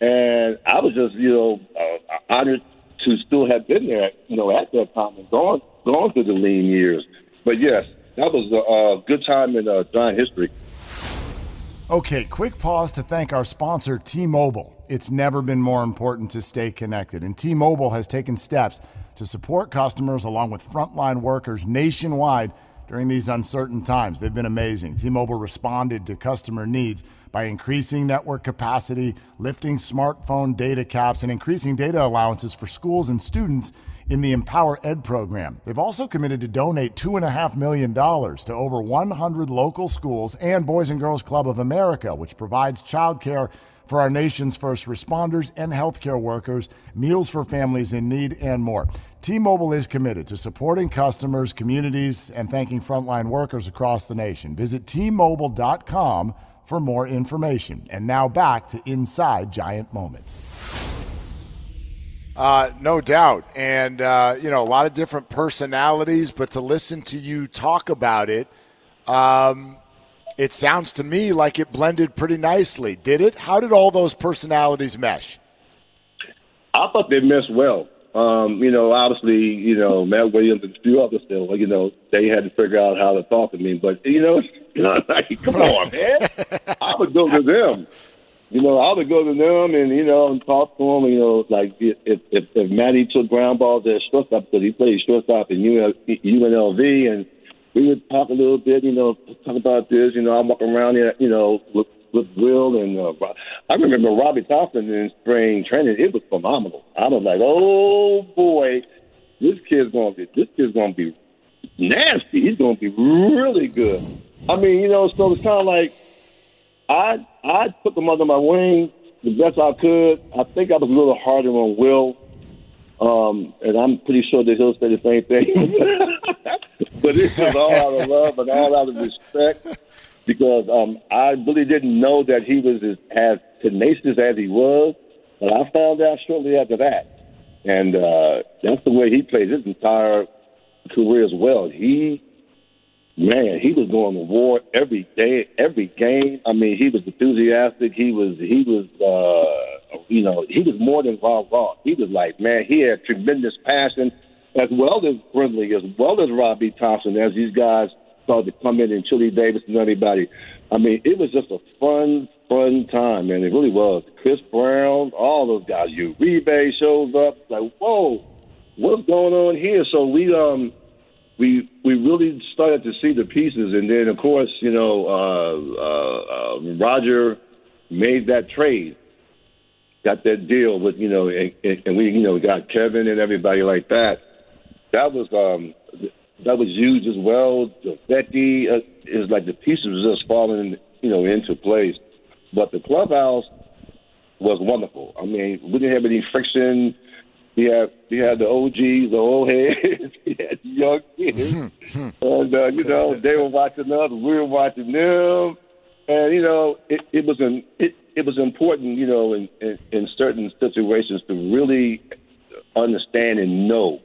and I was just you know uh, honored to still have been there. You know, at that time and gone gone through the lean years. But yes, that was a, a good time in uh, Giant history. Okay, quick pause to thank our sponsor, T Mobile. It's never been more important to stay connected, and T Mobile has taken steps to support customers along with frontline workers nationwide during these uncertain times. They've been amazing. T Mobile responded to customer needs by increasing network capacity, lifting smartphone data caps, and increasing data allowances for schools and students in the EmpowerED program. They've also committed to donate $2.5 million to over 100 local schools and Boys and Girls Club of America, which provides childcare for our nation's first responders and healthcare workers, meals for families in need, and more. T Mobile is committed to supporting customers, communities, and thanking frontline workers across the nation. Visit T-Mobile.com for more information. And now back to Inside Giant Moments. Uh, no doubt. And, uh, you know, a lot of different personalities, but to listen to you talk about it, um, it sounds to me like it blended pretty nicely. Did it? How did all those personalities mesh? I thought they meshed well. Um, you know, obviously, you know, Matt Williams and a few others still, you know, they had to figure out how to talk to me. But, you know, you know like, come on, man. I would go to them. You know, I would go to them and, you know, and talk to them, you know, like if, if, if Matty took ground balls at shortstop because he played shortstop in UNLV and we would talk a little bit, you know, talk about this, you know, I'm walking around here, you know, with with Will and uh, I remember Robbie Thompson in spring training. It was phenomenal. I was like, oh boy, this kid's gonna be this kid's gonna be nasty. He's gonna be really good. I mean, you know, so it's kind of like I I put them under my wing the best I could. I think I was a little harder on Will. Um, and I'm pretty sure that he'll say the same thing. but it was all out of love and all out of respect because um, I really didn't know that he was as, as tenacious as he was, but I found out shortly after that. And uh, that's the way he played his entire career as well. He, man, he was going to war every day, every game. I mean, he was enthusiastic. He was, he was, uh, you know, he was more than raw. He was like, man, he had tremendous passion, as well as Brenly, as well as Robbie Thompson, as these guys started to come in and Chili Davis and everybody. I mean, it was just a fun, fun time, man. It really was. Chris Brown, all those guys. Uribe shows up. Like, whoa, what's going on here? So we um we we really started to see the pieces, and then of course, you know, uh, uh, uh, Roger made that trade, got that deal with you know, and, and we you know got Kevin and everybody like that. That was um that was huge as well. The Becky uh, is like the pieces were just falling, you know, into place. But the clubhouse was wonderful. I mean, we didn't have any friction. We had we had the OGs, the old heads, we had young kids, and uh, you know they were watching us, we were watching them, and you know it, it was an it, it was important, you know, in, in in certain situations to really understand and know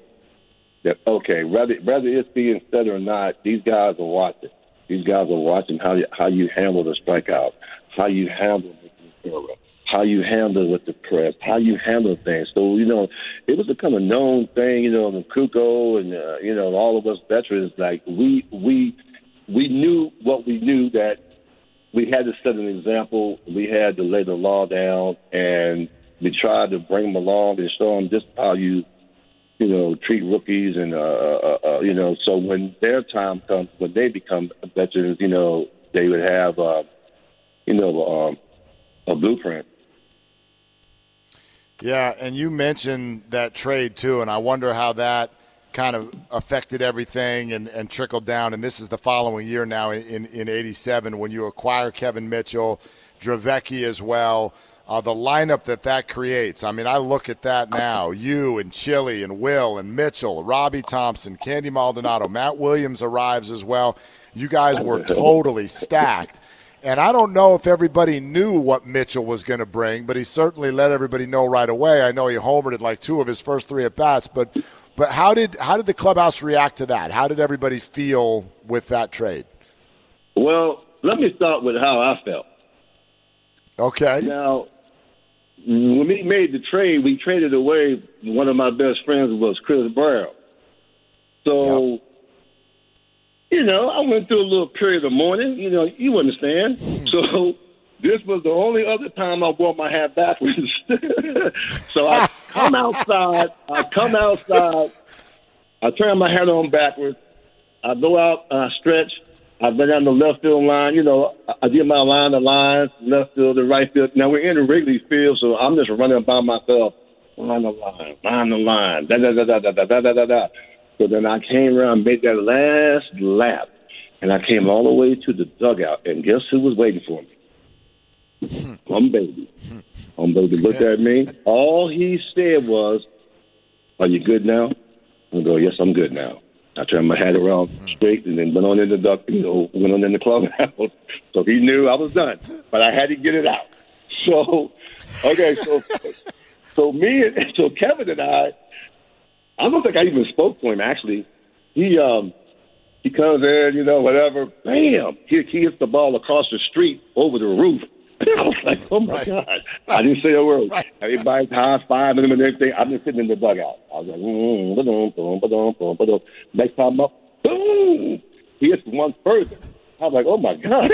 that okay, whether whether it's being said or not, these guys are watching. These guys are watching how you, how you handle the strikeout, how you handle the camera, how you handle with the press, how you handle things. So you know, it was a kind of known thing. You know, the Krukow and uh, you know all of us veterans, like we we we knew what we knew that we had to set an example. We had to lay the law down, and we tried to bring them along and show them just how you you know, treat rookies and, uh, uh, uh, you know, so when their time comes, when they become veterans, you know, they would have, uh, you know, um, a blueprint. Yeah, and you mentioned that trade too, and I wonder how that kind of affected everything and, and trickled down. And this is the following year now in, in 87 when you acquire Kevin Mitchell, Dravecky as well uh, the lineup that that creates. I mean, I look at that now. You and Chili and Will and Mitchell, Robbie Thompson, Candy Maldonado, Matt Williams arrives as well. You guys were totally stacked. And I don't know if everybody knew what Mitchell was going to bring, but he certainly let everybody know right away. I know he homered at like two of his first three at bats, but but how did how did the clubhouse react to that? How did everybody feel with that trade? Well, let me start with how I felt. Okay. Now, when we made the trade, we traded away one of my best friends was Chris Brown. So, yep. You know, I went through a little period of mourning. You know, you understand. Hmm. So this was the only other time I wore my hat backwards. so I come outside. I come outside. I turn my hat on backwards. I go out. I stretch. I've been on the left field line. You know, I get my line of lines, left field and right field. Now we're in the Wrigley Field, so I'm just running by myself. Line the line, line the line, da da da da da da da da da. So then I came around, made that last lap, and I came all the way to the dugout. And guess who was waiting for me? Hmm. Humm Baby. Hmm. Humm Baby looked at me. All he said was, "Are you good now?" I go, "Yes, I'm good now." I turned my hat around hmm. straight and then went on in the duck, you know, went on in the clubhouse. So he knew I was done, but I had to get it out. So, okay, so so me and so Kevin and I, I don't think I even spoke to him actually. He um he comes in, you know, whatever, bam, he, he hits the ball across the street over the roof. I was like, oh my right. God. I didn't say a word. Right. Everybody's high five and everything. I'm just sitting in the dugout. I was like, mm, ba-dum, ba-dum, ba-dum, ba-dum, ba-dum. next time up, boom. He hits one further. I was like, oh my God.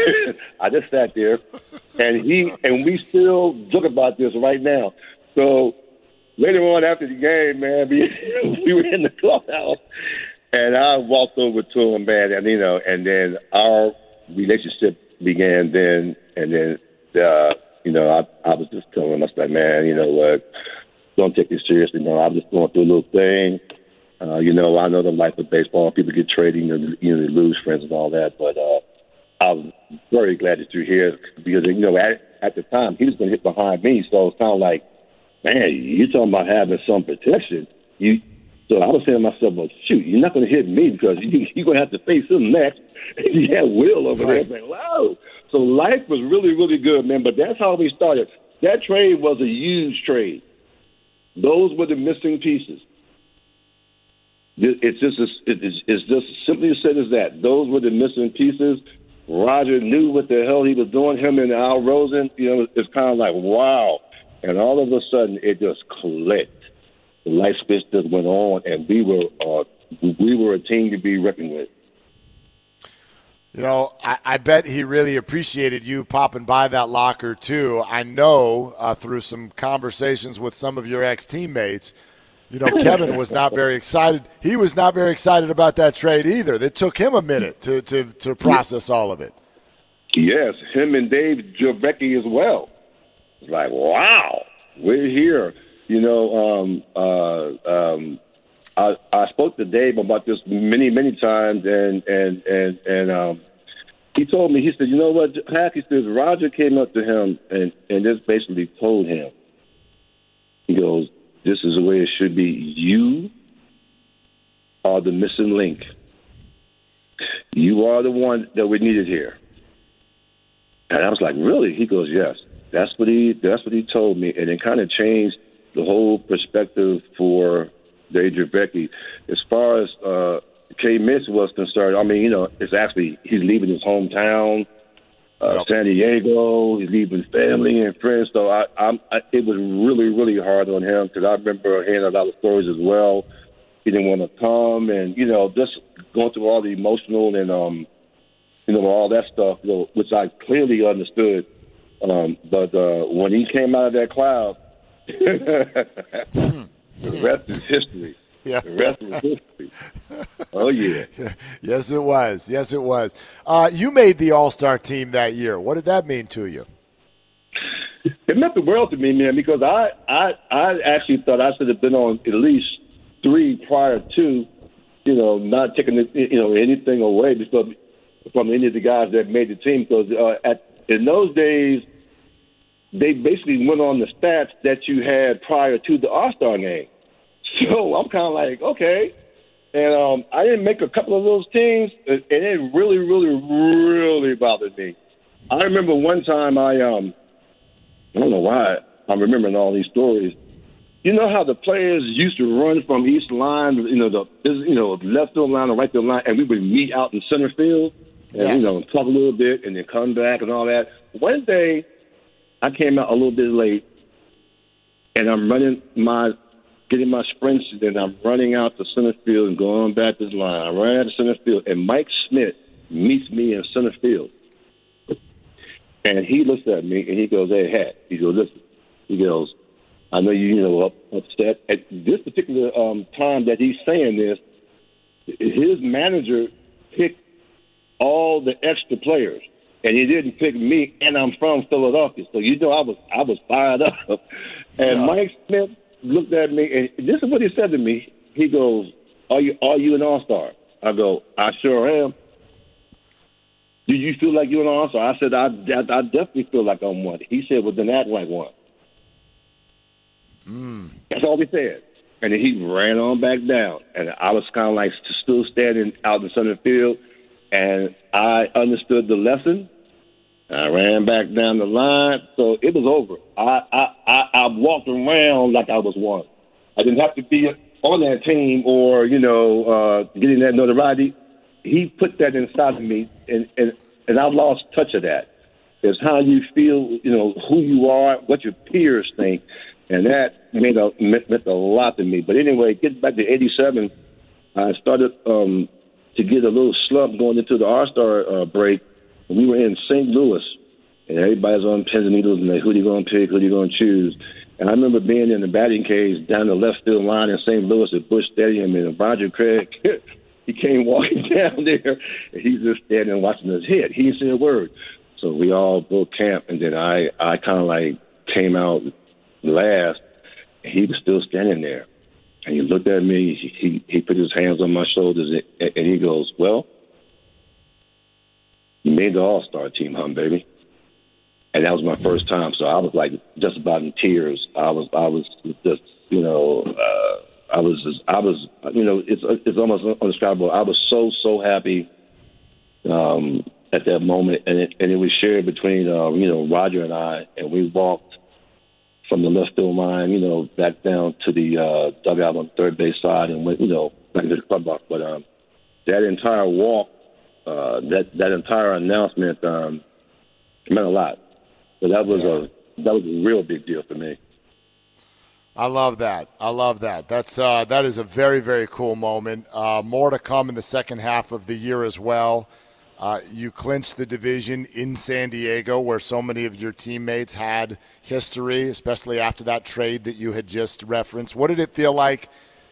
I just sat there and he and we still joke about this right now. So later on after the game, man, we, we were in the clubhouse and I walked over to him, man, and you know, and then our relationship began then and then uh, you know, I I was just telling him, I was like, man, you know what, don't take this seriously, man. I'm just going through a little thing. Uh, you know, I know the life of baseball. People get know, you know, they lose friends and all that. But uh, I'm very glad that you're here because you know, at at the time he was going to hit behind me, so it's kind of like, man, you're talking about having some protection. You, so I was saying to myself, well, shoot, you're not going to hit me because you, you're going to have to face him next. you had Will over right. there. Like, wow. So life was really, really good, man. But that's how we started. That trade was a huge trade. Those were the missing pieces. It's just it's, it's just simply as said as that. Those were the missing pieces. Roger knew what the hell he was doing. Him and Al Rosen, you know, it's kind of like wow. And all of a sudden, it just clicked. The light switch just went on, and we were uh, we were a team to be reckoned with. You know, I, I, bet he really appreciated you popping by that locker too. I know uh, through some conversations with some of your ex teammates, you know, Kevin was not very excited. He was not very excited about that trade either. It took him a minute to, to, to process all of it. Yes, him and Dave Dravecky as well. It's like, wow, we're here. You know, um, uh, um, I, I spoke to Dave about this many, many times, and and and and um, he told me he said, you know what, Hack, he says Roger came up to him and and just basically told him, he goes, this is the way it should be. You are the missing link. You are the one that we needed here. And I was like, really? He goes, yes. That's what he. That's what he told me, and it kind of changed the whole perspective for Dave Dravecky. As far as uh, K. Mitch was concerned, I mean, you know, it's actually he's leaving his hometown, uh, yep. San Diego. He's leaving family and friends. So I, I'm, I, it was really, really hard on him because I remember hearing a lot of stories as well. He didn't want to come, and you know, just going through all the emotional and um, you know, all that stuff, you know, which I clearly understood. Um, but uh, when he came out of that cloud. The rest is history. Yeah. The rest is history. Oh yeah. yes, it was. Yes, it was. Uh, you made the All Star team that year. What did that mean to you? It meant the world to me, man, because I I I actually thought I should have been on at least three prior to, you know, not taking you know anything away because from any of the guys that made the team. Because uh, at in those days, they basically went on the stats that you had prior to the All Star game. So I'm kind of like, okay. And um, I didn't make a couple of those teams, and it really, really, really bothered me. I remember one time I um, I don't know why I'm remembering all these stories. You know how the players used to run from each line, you know, the you know left field line or right field line, and we would meet out in center field and yes. you know talk a little bit and then come back and all that. One day I came out a little bit late, and I'm running my, getting my sprints, and I'm running out to center field and going back to the line. I run out to center field, and Mike Schmidt meets me in center field, and he looks at me and he goes, "Hey, Hat," he goes, "Listen," he goes, "I know you, you know, up, upset at this particular um, time that he's saying this. His manager picked all the extra players." and he didn't pick me, and I'm from Philadelphia, so you know I was I was fired up. And yeah. Mike Schmidt looked at me, and this is what he said to me. He goes, "Are you are you an All Star?" I go, "I sure am." Do you feel like you're an All Star? I said, I, I, I definitely feel like I'm one. He said, "Well, then act like one." Mm. That's all he said. And then he ran on back down, and I was kind of like still standing out in the center field and I understood the lesson. I ran back down the line, so it was over. I I I, I walked around like I was one. I didn't have to be on that team or you know uh, getting that notoriety. He put that inside of me, and and and I've lost touch of that. It's how you feel, you know, who you are, what your peers think, and that made a meant, meant a lot to me. But anyway, getting back to '87, I started um, to get a little slump going into the All Star uh, break. We were in St. Louis, and everybody's on pins and needles, and like, who are you going to pick? Who are you going to choose? And I remember being in the batting cage down the left field line in St. Louis at Busch Stadium, and Roger Craig, he came walking down there, and he's just standing watching us hit. He didn't say a word. So we all broke camp, and then I, I kind of like came out last. He was still standing there, and he looked at me. He he, put his hands on my shoulders, and, and he goes, "Well, you made the All Star team, huh, baby?" and that was my first time. So I was like just about in tears. I was I was just you know uh, I was just, I was you know it's it's almost undescribable. I was so so happy um, at that moment, and it and it was shared between uh, you know Roger and I, and we walked from the left field line, you know, back down to the uh, dugout on the third base side, and went you know back to the clubhouse. But um, that entire walk, uh, that that entire announcement um, meant a lot so that was yeah. a that was a real big deal for me. I love that. I love that. That's uh, that is a very very cool moment. Uh, more to come in the second half of the year as well. Uh, you clinched the division in San Diego, where so many of your teammates had history, especially after that trade that you had just referenced. What did it feel like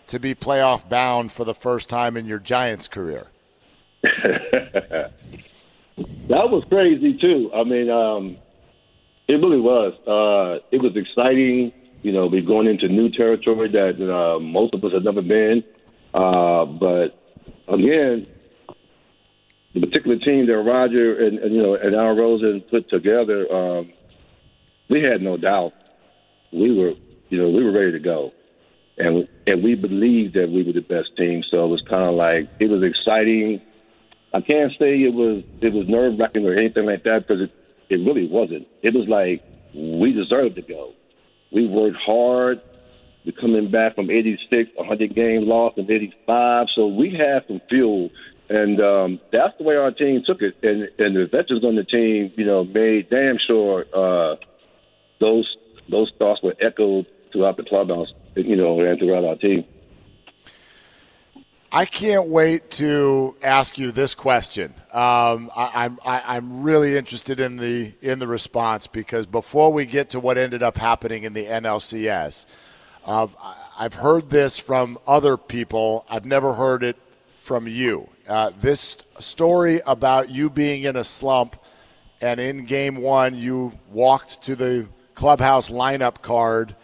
to be playoff bound for the first time in your Giants career? that was crazy too. I mean, um, it really was. Uh, it was exciting. You know, we're going into new territory that uh, most of us have never been. Uh, but again, the particular team that Roger and, and you know and Al Rosen put together, um, we had no doubt. We were, you know, we were ready to go, and and we believed that we were the best team. So it was kind of like it was exciting. I can't say it was it was nerve wracking or anything like that because it it really wasn't. It was like we deserved to go. We worked hard. We're coming back from 86, 100 game loss in 85. So we had some fuel. And um, that's the way our team took it. And, and the veterans on the team, you know, made damn sure uh, those those thoughts were echoed throughout the clubhouse, you know, and throughout our team. I can't wait to ask you this question. Um, I, I'm I, am really interested in the in the response because before we get to what ended up happening in the NLCS, um, I've heard this from other people. I've never heard it from you. Uh, this story about you being in a slump, and in Game One you walked to the clubhouse lineup card,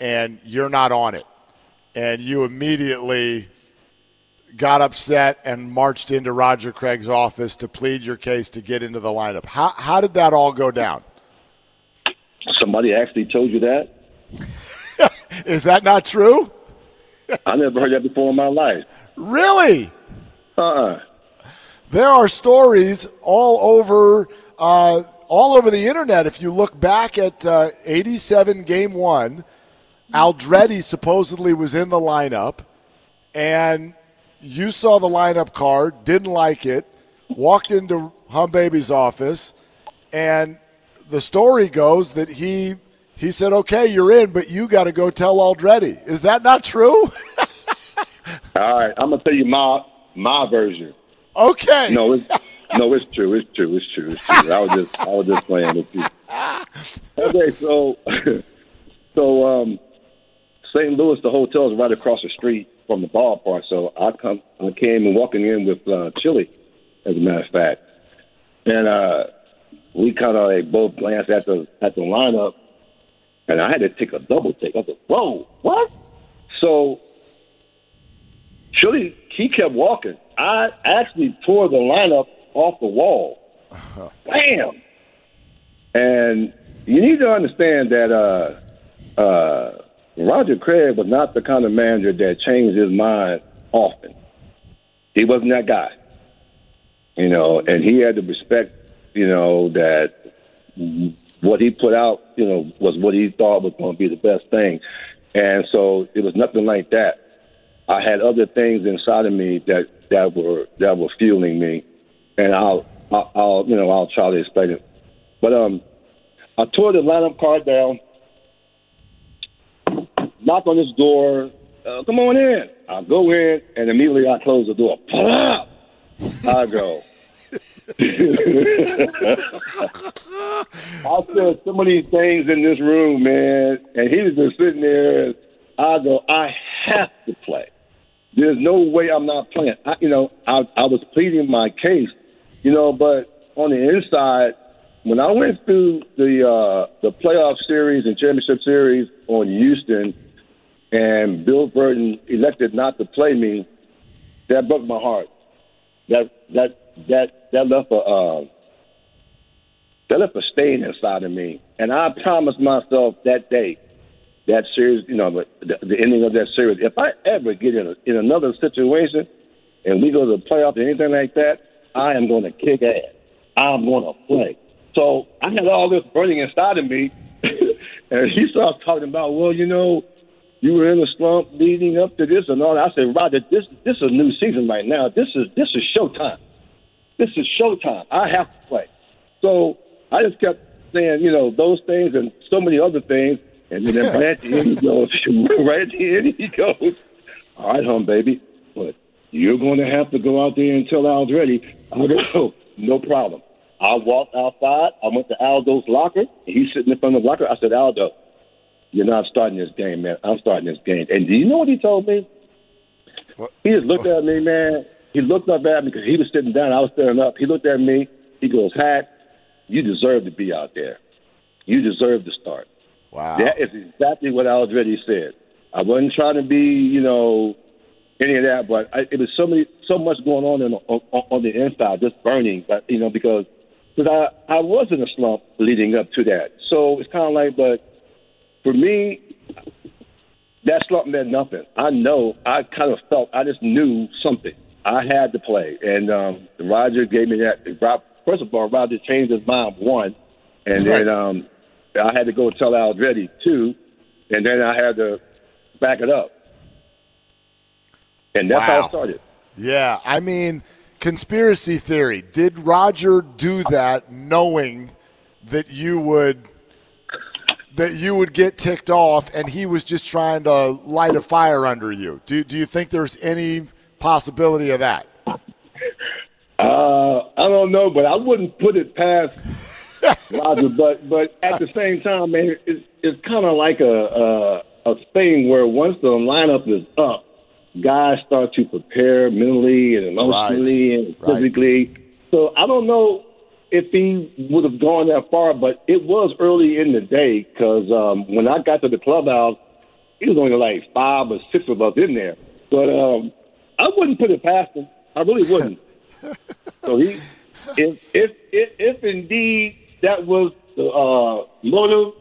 and you're not on it, and you immediately got upset and marched into Roger Craig's office to plead your case to get into the lineup. How, how did that all go down? Somebody actually told you that? Is that not true? I never heard that before in my life. Really? Uh-uh. There are stories all over uh, all over the internet. If you look back at uh, 87 game one, Aldrete supposedly was in the lineup, and you saw the lineup card, didn't like it, walked into Humm Baby's office, and the story goes that he he said, "Okay, you're in, but you got to go tell Aldrete." Is that not true? All right, I'm gonna tell you my my version. Okay. No, it's, no, it's true. It's true. It's true. It's true. I was just I was just playing with you. Okay, so so um, St. Louis, the hotel is right across the street from the ballpark. So I come, I came and walking in with uh, Chili, as a matter of fact, and uh, we kind of like both glanced at the at the lineup, and I had to take a double take. I said, "Whoa, what?" So Chili, he kept walking. I actually tore the lineup off the wall. Bam! And you need to understand that uh, uh, Roger Craig was not the kind of manager that changed his mind often. He wasn't that guy. You know, and he had to respect, you know, that what he put out, you know, was what he thought was going to be the best thing. And so it was nothing like that. I had other things inside of me that that were that were fueling me, and I'll I'll, I'll you know I'll try to explain it But um, I tore the lineup card down, knock on this door. Uh, come on in. I go in, and immediately I close the door. Pop! I go. I said so many things in this room, man, and he was just sitting there. I go, I have to play. There's no way I'm not playing. I, you know, I, I was pleading my case, you know, but on the inside, when I went through the uh, the playoff series and championship series on Houston, and Bill Virdon elected not to play me, that broke my heart. That that that that left a uh, that left a stain inside of me. And I promised myself that day, that series, you know, the, the ending of that series, if I ever get in a, in another situation and we go to the playoffs or anything like that, I am going to kick ass. I'm going to play. So I had all this burning inside of me, and he starts talking about, well, you know, you were in a slump leading up to this and all that. I said, Roger, this this is a new season right now. This is this is showtime. This is showtime. I have to play. So I just kept saying, you know, those things and so many other things. And then right at the end he goes, right at the end he goes, all right, Humm Baby, but you're going to have to go out there until Al's ready. I go, no problem. I walked outside. I went to Aldo's locker. And he's sitting in front of the locker. I said, Aldo, you're not starting this game, man. I'm starting this game. And do you know what he told me? What? He just looked at me, man. He looked up at me because he was sitting down. I was standing up. He looked at me. He goes, Hat, you deserve to be out there. You deserve to start. Wow. That is exactly what Aldrete said. I wasn't trying to be, you know, any of that, but I, it was so many, so much going on in, on, on the inside, just burning. But you know, because because I I was in a slump leading up to that, so it's kind of like, but for me, that slump meant nothing. I know, I kind of felt, I just knew something. I had to play, and um, Roger gave me that. Rob, first of all, Roger changed his mind one, and then um, I had to go tell Aldrete too, and then I had to back it up, and that's how it started. Yeah, I mean, conspiracy theory. Did Roger do that knowing that you would that you would get ticked off and he was just trying to light a fire under you? Do do you think there's any possibility of that? Uh, I don't know, but I wouldn't put it past Roger. But but at the same time, man, it's it's kind of like a, a a thing where once the lineup is up, guys start to prepare mentally and emotionally and Right. physically. So I don't know if he would have gone that far, but it was early in the day because um, when I got to the clubhouse, it was only like five or six of us in there. But um, I wouldn't put it past him. I really wouldn't. so he, if if if, if indeed that was the uh, motive,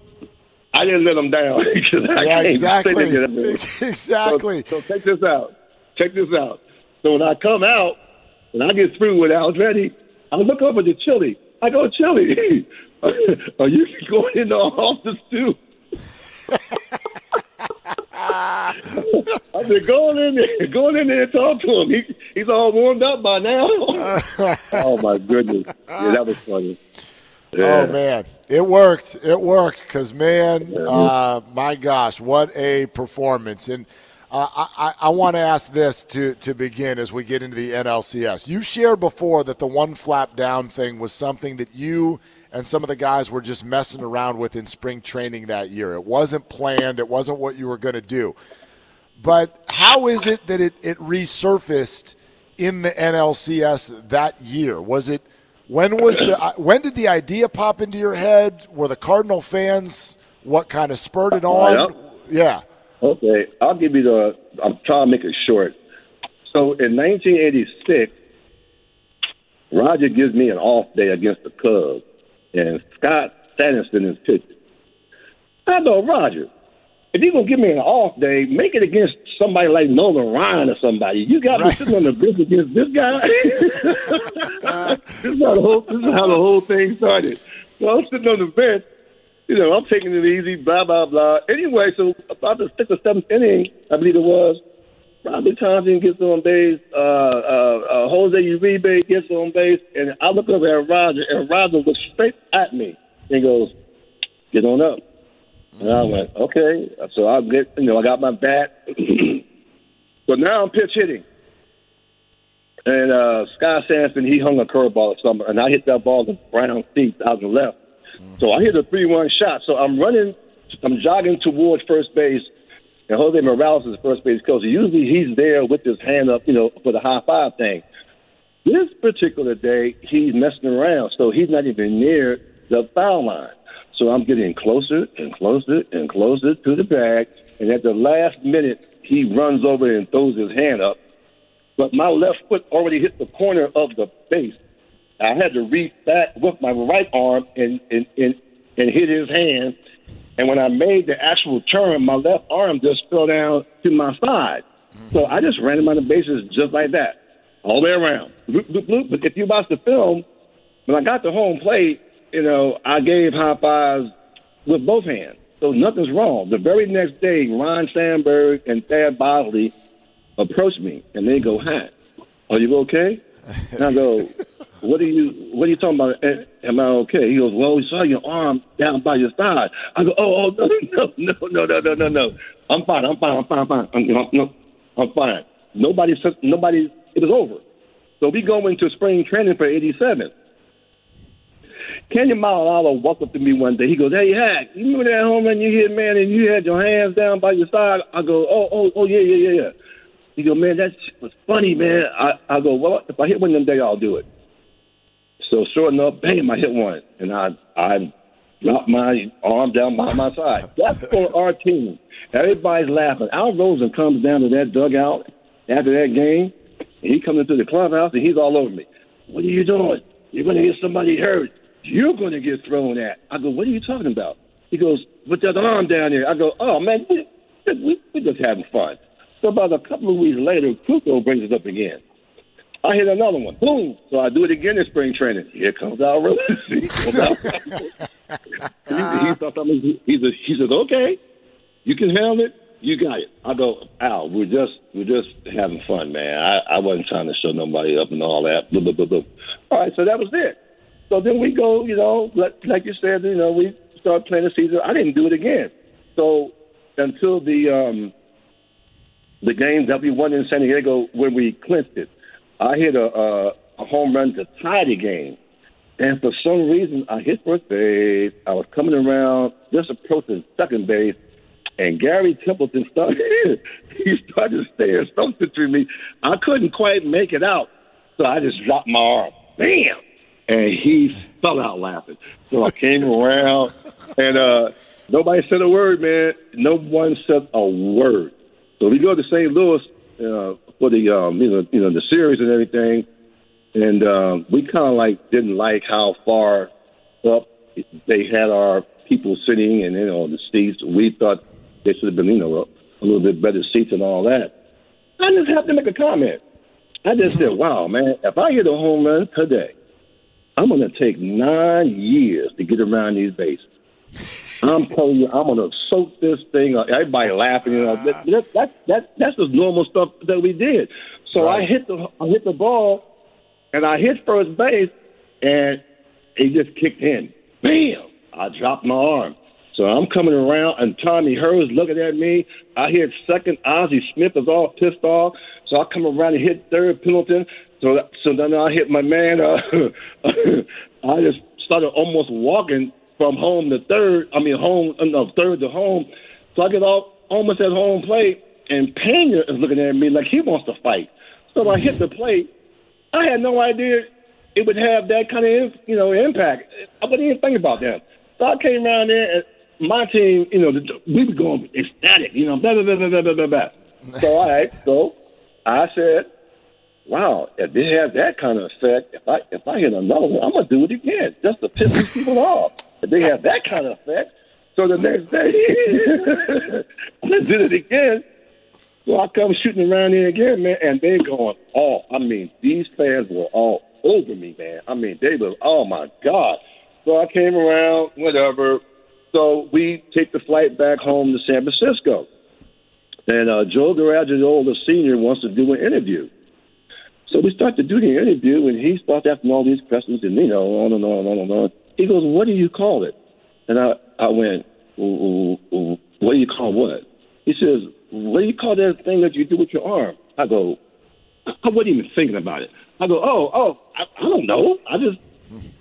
I didn't let him down. Yeah, exactly. exactly. So, so check this out. Check this out. So when I come out, when I get through with Aldrete, I look over to Chili. I go, Chili, are you going in the office too? I said, go on in there, go on in there and talk to him. He, he's all warmed up by now. oh my goodness, yeah, that was funny. Yeah. Oh man, it worked. It worked because man, uh, my gosh, what a performance! And uh, I, I, I want to ask this to to begin as we get into the NLCS. You shared before that the one flap down thing was something that you and some of the guys were just messing around with in spring training that year. It wasn't planned. It wasn't what you were going to do. But how is it that it, it resurfaced in the NLCS that year? Was it when was the when did the idea pop into your head? Were the Cardinal fans what kind of spurred it on? Yeah. Okay, I'll give you the. I'm trying to make it short. So in 1986, Roger gives me an off day against the Cubs, and Scott Sanderson is pitching. I know Roger, if you're gonna give me an off day, make it against somebody like Nolan Ryan or somebody. You got me Right. sitting on the bench against this guy. this, is how the whole, this is how the whole thing started. So I'm sitting on the bench you know, I'm taking it easy, blah, blah, blah. Anyway, so about the sixth or seventh inning, I believe it was, Robbie Thompson gets on base, uh, uh, uh, Jose Uribe gets on base, and I look over at Roger, and Roger looks straight at me. He goes, get on up. And I went, okay. So I get, you know, I got my bat. so now I'm pitch hitting. And uh, Scott Sanderson, he hung a curveball or something, and I hit that ball to Brown feet out the left. So I hit a 3 1 shot. So I'm running, I'm jogging towards first base, and Jose Morales is first base coach. Usually he's there with his hand up, you know, for the high five thing. This particular day, he's messing around, so he's not even near the foul line. So I'm getting closer and closer and closer to the bag, and at the last minute, he runs over and throws his hand up. But my left foot already hit the corner of the base. I had to reach back with my right arm and and, and, and hit his hand. And when I made the actual turn, my left arm just fell down to my side. So I just ran him on the bases just like that, all the way around. Bloop, bloop, bloop. But if you watch the film, when I got to home plate, you know, I gave high fives with both hands. So nothing's wrong. The very next day, Ryne Sandberg and Thad Bosley approached me and they go, "Hi, are you okay?" And I go, "What are you? What are you talking about? Am- I okay?" He goes, "Well, we saw your arm down by your side." I go, "Oh, oh no, no, no, no, no, no, no, no. I'm fine. I'm fine. I'm fine. I'm fine. I'm, no, I'm fine. Nobody nobody. It was over. So we go into spring training for '87. Kenyon Malala walked up to me one day. He goes, "Hey, Hack, you remember that home run you hit, man, and you had your hands down by your side?" I go, "Oh, oh, oh, yeah, yeah, yeah, yeah." He go, "Man, that was funny, man." I, I go, "Well, if I hit one of them day, I'll do it." So sure enough, bam, I hit one, and I I dropped my arm down by my side. That's for our team. Everybody's laughing. Al Rosen comes down to that dugout after that game. And he comes into the clubhouse and he's all over me. What are you doing? You're going to get somebody hurt. You're going to get thrown at. I go, what are you talking about? He goes, put that arm down there. I go, oh, man, we, we, we're just having fun. So about a couple of weeks later, Krukow brings it up again. I hit another one. Boom. So I do it again in spring training. Here comes Al Rosen. he, he, he, thought I was- he, said, he says, okay, you can handle it. You got it. I go, Al, we're just we're just having fun, man. I, I wasn't trying to show nobody up and all that. Blah, blah, blah, blah. All right, so that was it. So then we go, you know, like, like you said, you know, we start playing the season. I didn't do it again. So until the um, the game that we won in San Diego when we clinched it, I hit a, a, a home run to tie the game. And for some reason, I hit first base. I was coming around, just approaching second base, and Gary Templeton started. he started staring something to me. I couldn't quite make it out, so I just dropped my arm. Bam! And he fell out laughing. So I came around, and uh, nobody said a word, man. No one said a word. So we go to St. Louis uh, for the um, you know you know the series and everything, and um, we kind of like didn't like how far up they had our people sitting and you know the seats. We thought they should have been you know a, a little bit better seats and all that. I just have to make a comment. I just said, "Wow, man! If I hit a home run today, I'm going to take nine years to get around these bases." I'm telling you, I'm gonna soak this thing up. Everybody laughing, you know. That, that, that, that that's the normal stuff that we did. So I hit the I hit the ball, and I hit first base, and it just kicked in. Bam! I dropped my arm. So I'm coming around, and Tommy Herr's looking at me. I hit second. Ozzie Smith is all pissed off. So I come around and hit third Pendleton. So that, so then I hit my man. Uh, I just started almost walking from home to third. I mean home, uh, no third to home. So I get off almost at home plate, and Pena is looking at me like he wants to fight. So I hit the plate. I had no idea it would have that kind of you know impact. I wouldn't even think about that. So I came around there, and my team, you know, we were going ecstatic, you know, blah blah blah blah blah blah blah. So all right, so I said, "Wow, if they have that kind of effect, if I if I hit another one, I'm gonna do it again just to piss these people off. If they have that kind of effect." So the next day, I did it again. So I come shooting around there again, man, and they're going off. I mean, these fans were all over me, man. I mean, they were, oh my God. So I came around, whatever. So we take the flight back home to San Francisco. And uh, Joe Garagiola, the senior, wants to do an interview. So we start to do the interview, and he starts asking all these questions, and you know, on and on and on and on. He goes, what do you call it? And I, I went, what do you call what? He says, what do you call that thing that you do with your arm? I go, I wasn't even thinking about it. I go, oh, oh, I, I don't know. I just,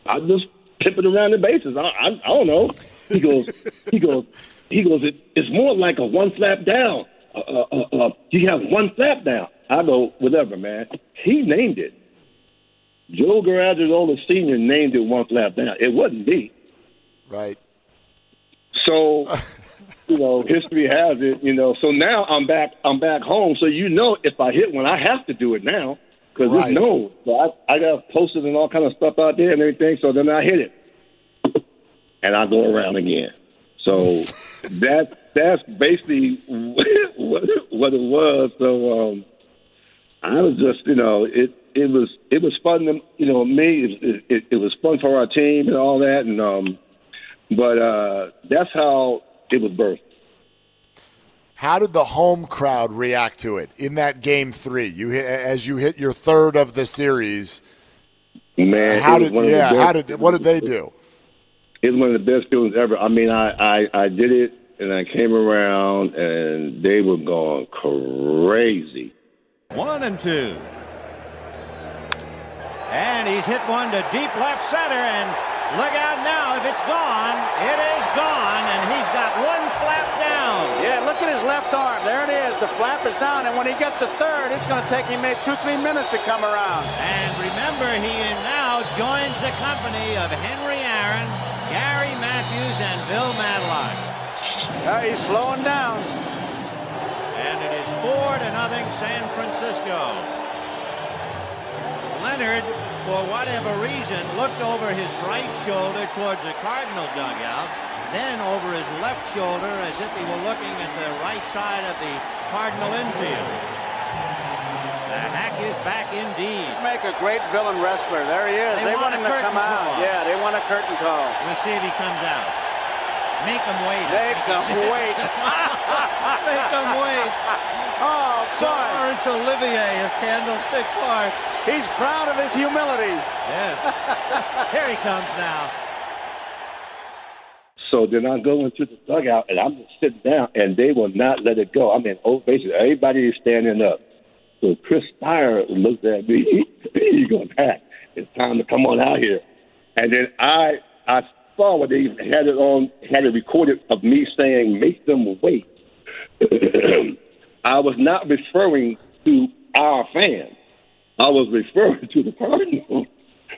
I just pimping around the bases. I, I, I don't know. He goes, he goes, he goes. It, it's more like a one flap down. Uh, uh, uh, uh, you have one flap down. I go, whatever, man. He named it. Joe Garagiola Senior named it one flap down. It wasn't me. Right. So, you know, history has it. You know, so now I'm back. I'm back home. So you know, if I hit one, I have to do it now because Right. it's known. So I, I got posted and all kind of stuff out there and everything. So then I hit it, and I go around again. So that that's basically what, what it was. So um, I was just, you know, it it was it was fun to you know me. It, it, it was fun for our team and all that, and um, but uh, that's how it was birthed. How did the home crowd react to it in that game three? You hit, as you hit your third of the series. Man, how did one of the yeah? best- How did what did they do? It was one of the best feelings ever. I mean, I, I, I did it, and I came around, and they were going crazy. One and two. And he's hit one to deep left center, and look out now. If it's gone, it is gone, and he's got one flap down. Yeah, look at his left arm. There it is. The flap is down, and when he gets to third, it's going to take him maybe two, three minutes to come around. And remember, he now joins the company of Henry Aaron, Gary Matthews, and Bill Madlock. Uh, he's slowing down. And it is four to nothing San Francisco. Leonard, for whatever reason, looked over his right shoulder towards the Cardinal dugout, then over his left shoulder as if he were looking at the right side of the Cardinal infield. The hack is back indeed. Make a great villain wrestler. There he is. They They, want want him to come curtain out. call. Yeah, they want a curtain call. We'll see if he comes out. Make him wait. Make them wait. Make him wait. Oh, So boy. Laurence Olivier of Candlestick Park. He's proud of his humility. Yes. Here he comes now. So then I go into the dugout, and I'm just sitting down, and they will not let it go. I mean, oh, basically, everybody is standing up. So Chris Speier looks at me. he goes, Pat, it's time to come on out here. And then I I saw what they had it on, had it recorded of me saying, make them wait. I was not referring to our fans. I was referring to the Cardinals.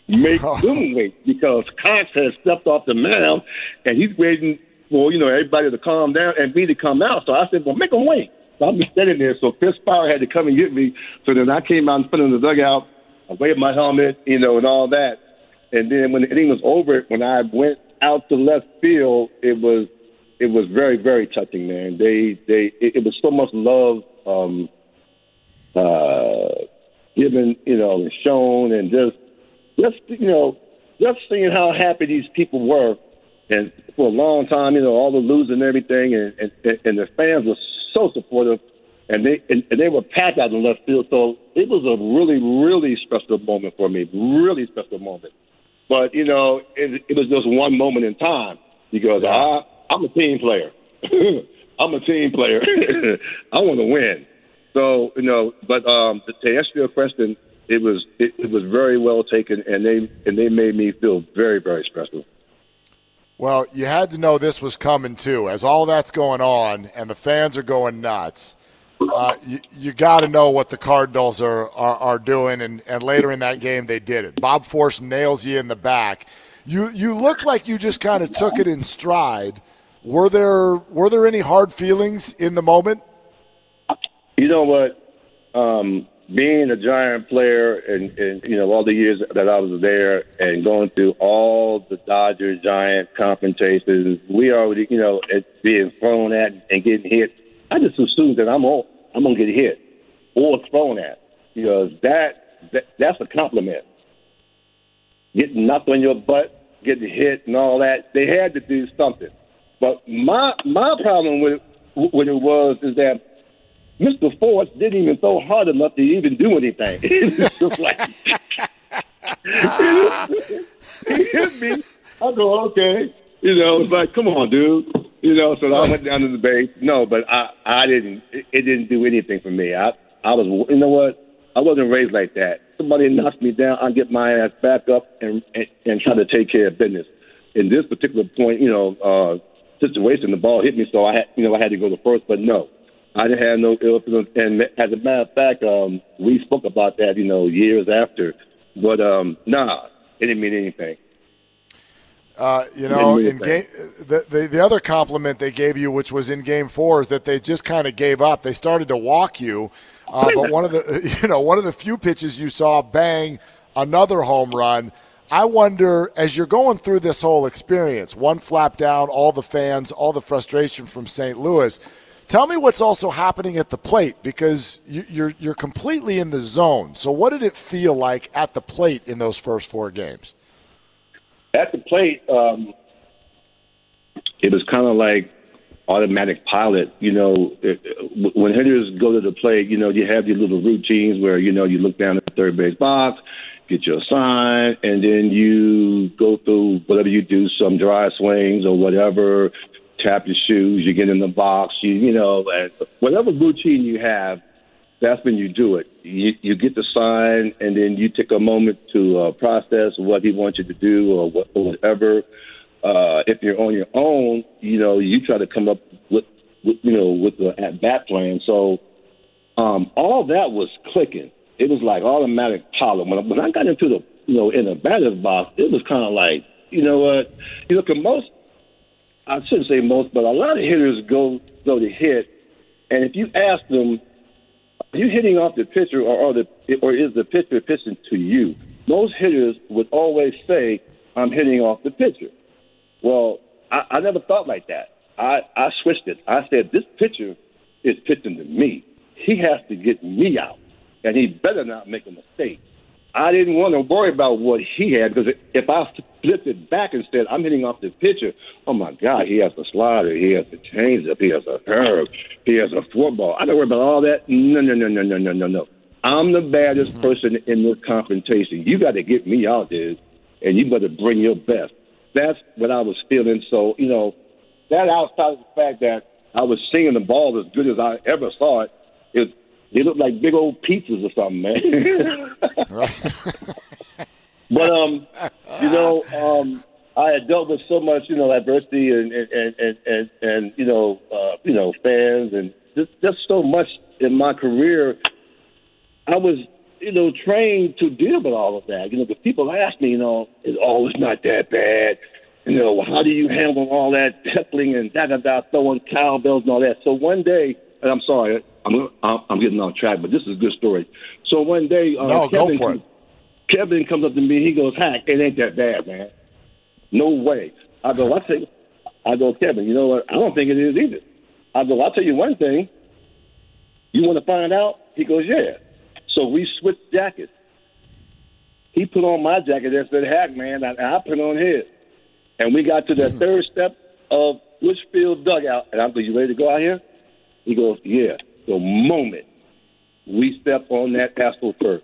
Make them wait because Cox has stepped off the mound and he's waiting for you know everybody to calm down and me to come out. So I said, well, make them wait. So I'm just standing there. So Chris Power had to come and get me. So then I came out in front of the dugout. I waved my helmet, you know, and all that. And then when the inning was over, when I went out to left field, it was it was very very touching, man. They they it, it was so much love um, uh, given, you know, and shown, and just just you know just seeing how happy these people were, and for a long time, you know, all the losing and everything, and and, and the fans were so supportive. And they and, and they were packed out in left field, so it was a really, really special moment for me. Really special moment. But you know, it, it was just one moment in time because I, I'm a team player. I'm a team player. I want to win. So you know, but um, to answer your question, it was it, it was very well taken, and they and they made me feel very very special. Well, you had to know this was coming too. As all that's going on and the fans are going nuts, uh, you, you got to know what the Cardinals are, are, are doing. And, and later in that game, they did it. Bob Forsch nails you in the back. You you look like you just kind of took it in stride. Were there were there any hard feelings in the moment? You know what? Um, being a Giant player and, and you know all the years that I was there and going through all the Dodger Giant confrontations, we already you know it being thrown at and getting hit. I just assumed that I'm all, I'm gonna get hit or thrown at because that, that that's a compliment. Getting knocked on your butt, getting hit, and all that. They had to do something. But my my problem with with it was is that Mr. Forsch didn't even throw hard enough to even do anything. Like he hit me, I go, okay. You know, it's like, come on, dude. You know, so I went down to the base. No, but I, I didn't. It, it didn't do anything for me. I, I was, you know what? I wasn't raised like that. Somebody knocks me down, I get my ass back up and and, and try to take care of business. In this particular point, you know, uh, situation, the ball hit me, so I had, you know, I had to go to first. But no, I didn't have no ill feelings. And as a matter of fact, um, we spoke about that, you know, years after. But um, nah, it didn't mean anything. Uh, you know, in game, the, the the other compliment they gave you, which was in Game Four, is that they just kind of gave up. They started to walk you, uh, but one of the you know one of the few pitches you saw bang another home run. I wonder, as you're going through this whole experience, one flap down, all the fans, all the frustration from St. Louis. Tell me what's also happening at the plate because you're you're completely in the zone. So, what did it feel like at the plate in those first four games? at the plate, um, it was kind of like automatic pilot. You know, when hitters go to the plate, you know, you have your little routines where you know you look down at the third base box, get your sign, and then you go through whatever you do, some dry swings or whatever. Tap your shoes, you get in the box, you you know, and whatever routine you have that's when you do it. You, you get the sign, and then you take a moment to uh, process what he wants you to do or, what, or whatever. Uh, if you're on your own, you know, you try to come up with, with you know, with the at bat plan. So um, all that was clicking. It was like automatic power. When, when I got into the, you know, in the batter's box, it was kind of like, you know what, you look at most, I shouldn't say most, but a lot of hitters go go to hit, and if you ask them are you hitting off the pitcher, or, or, the, or is the pitcher pitching to you? Most hitters would always say, I'm hitting off the pitcher. Well, I, I never thought like that. I, I switched it. I said, this pitcher is pitching to me. He has to get me out, and he better not make a mistake. I didn't want to worry about what he had because if I flipped it back and said I'm hitting off the pitcher, oh my God, he has a slider, he has a changeup, he has a curve, he has a football. I don't worry about all that. No, no, no, no, no, no, no, no. I'm the baddest mm-hmm. person in this confrontation. You got to get me out there, and you better bring your best. That's what I was feeling. So you know, that outside of the fact that I was seeing the ball as good as I ever saw it, it they look like big old pizzas or something, man. but um, you know, um, I had dealt with so much, you know, adversity and and and and, and you know, uh, you know, fans and just just so much in my career. I was, you know, trained to deal with all of that. You know, the people ask me, you know, is oh, it's not that bad. You know, how do you handle all that heckling and da da da, throwing cowbells and all that? So one day, and I'm sorry, I'm I'm getting off track, but this is a good story. So one day, uh, no, Kevin, go for it. Kevin comes up to me. He goes, "Hack, it ain't that bad, man. No way." I go, "I say, I go, Kevin. You know what? I don't think it is either." I go, "I'll tell you one thing. You want to find out?" He goes, "Yeah." So we switched jackets. He put on my jacket that said "Hack, man," and I put on his. And we got to the third step of Litchfield dugout, and I go, "You ready to go out here?" He goes, "Yeah." The moment we stepped on that asphalt turf,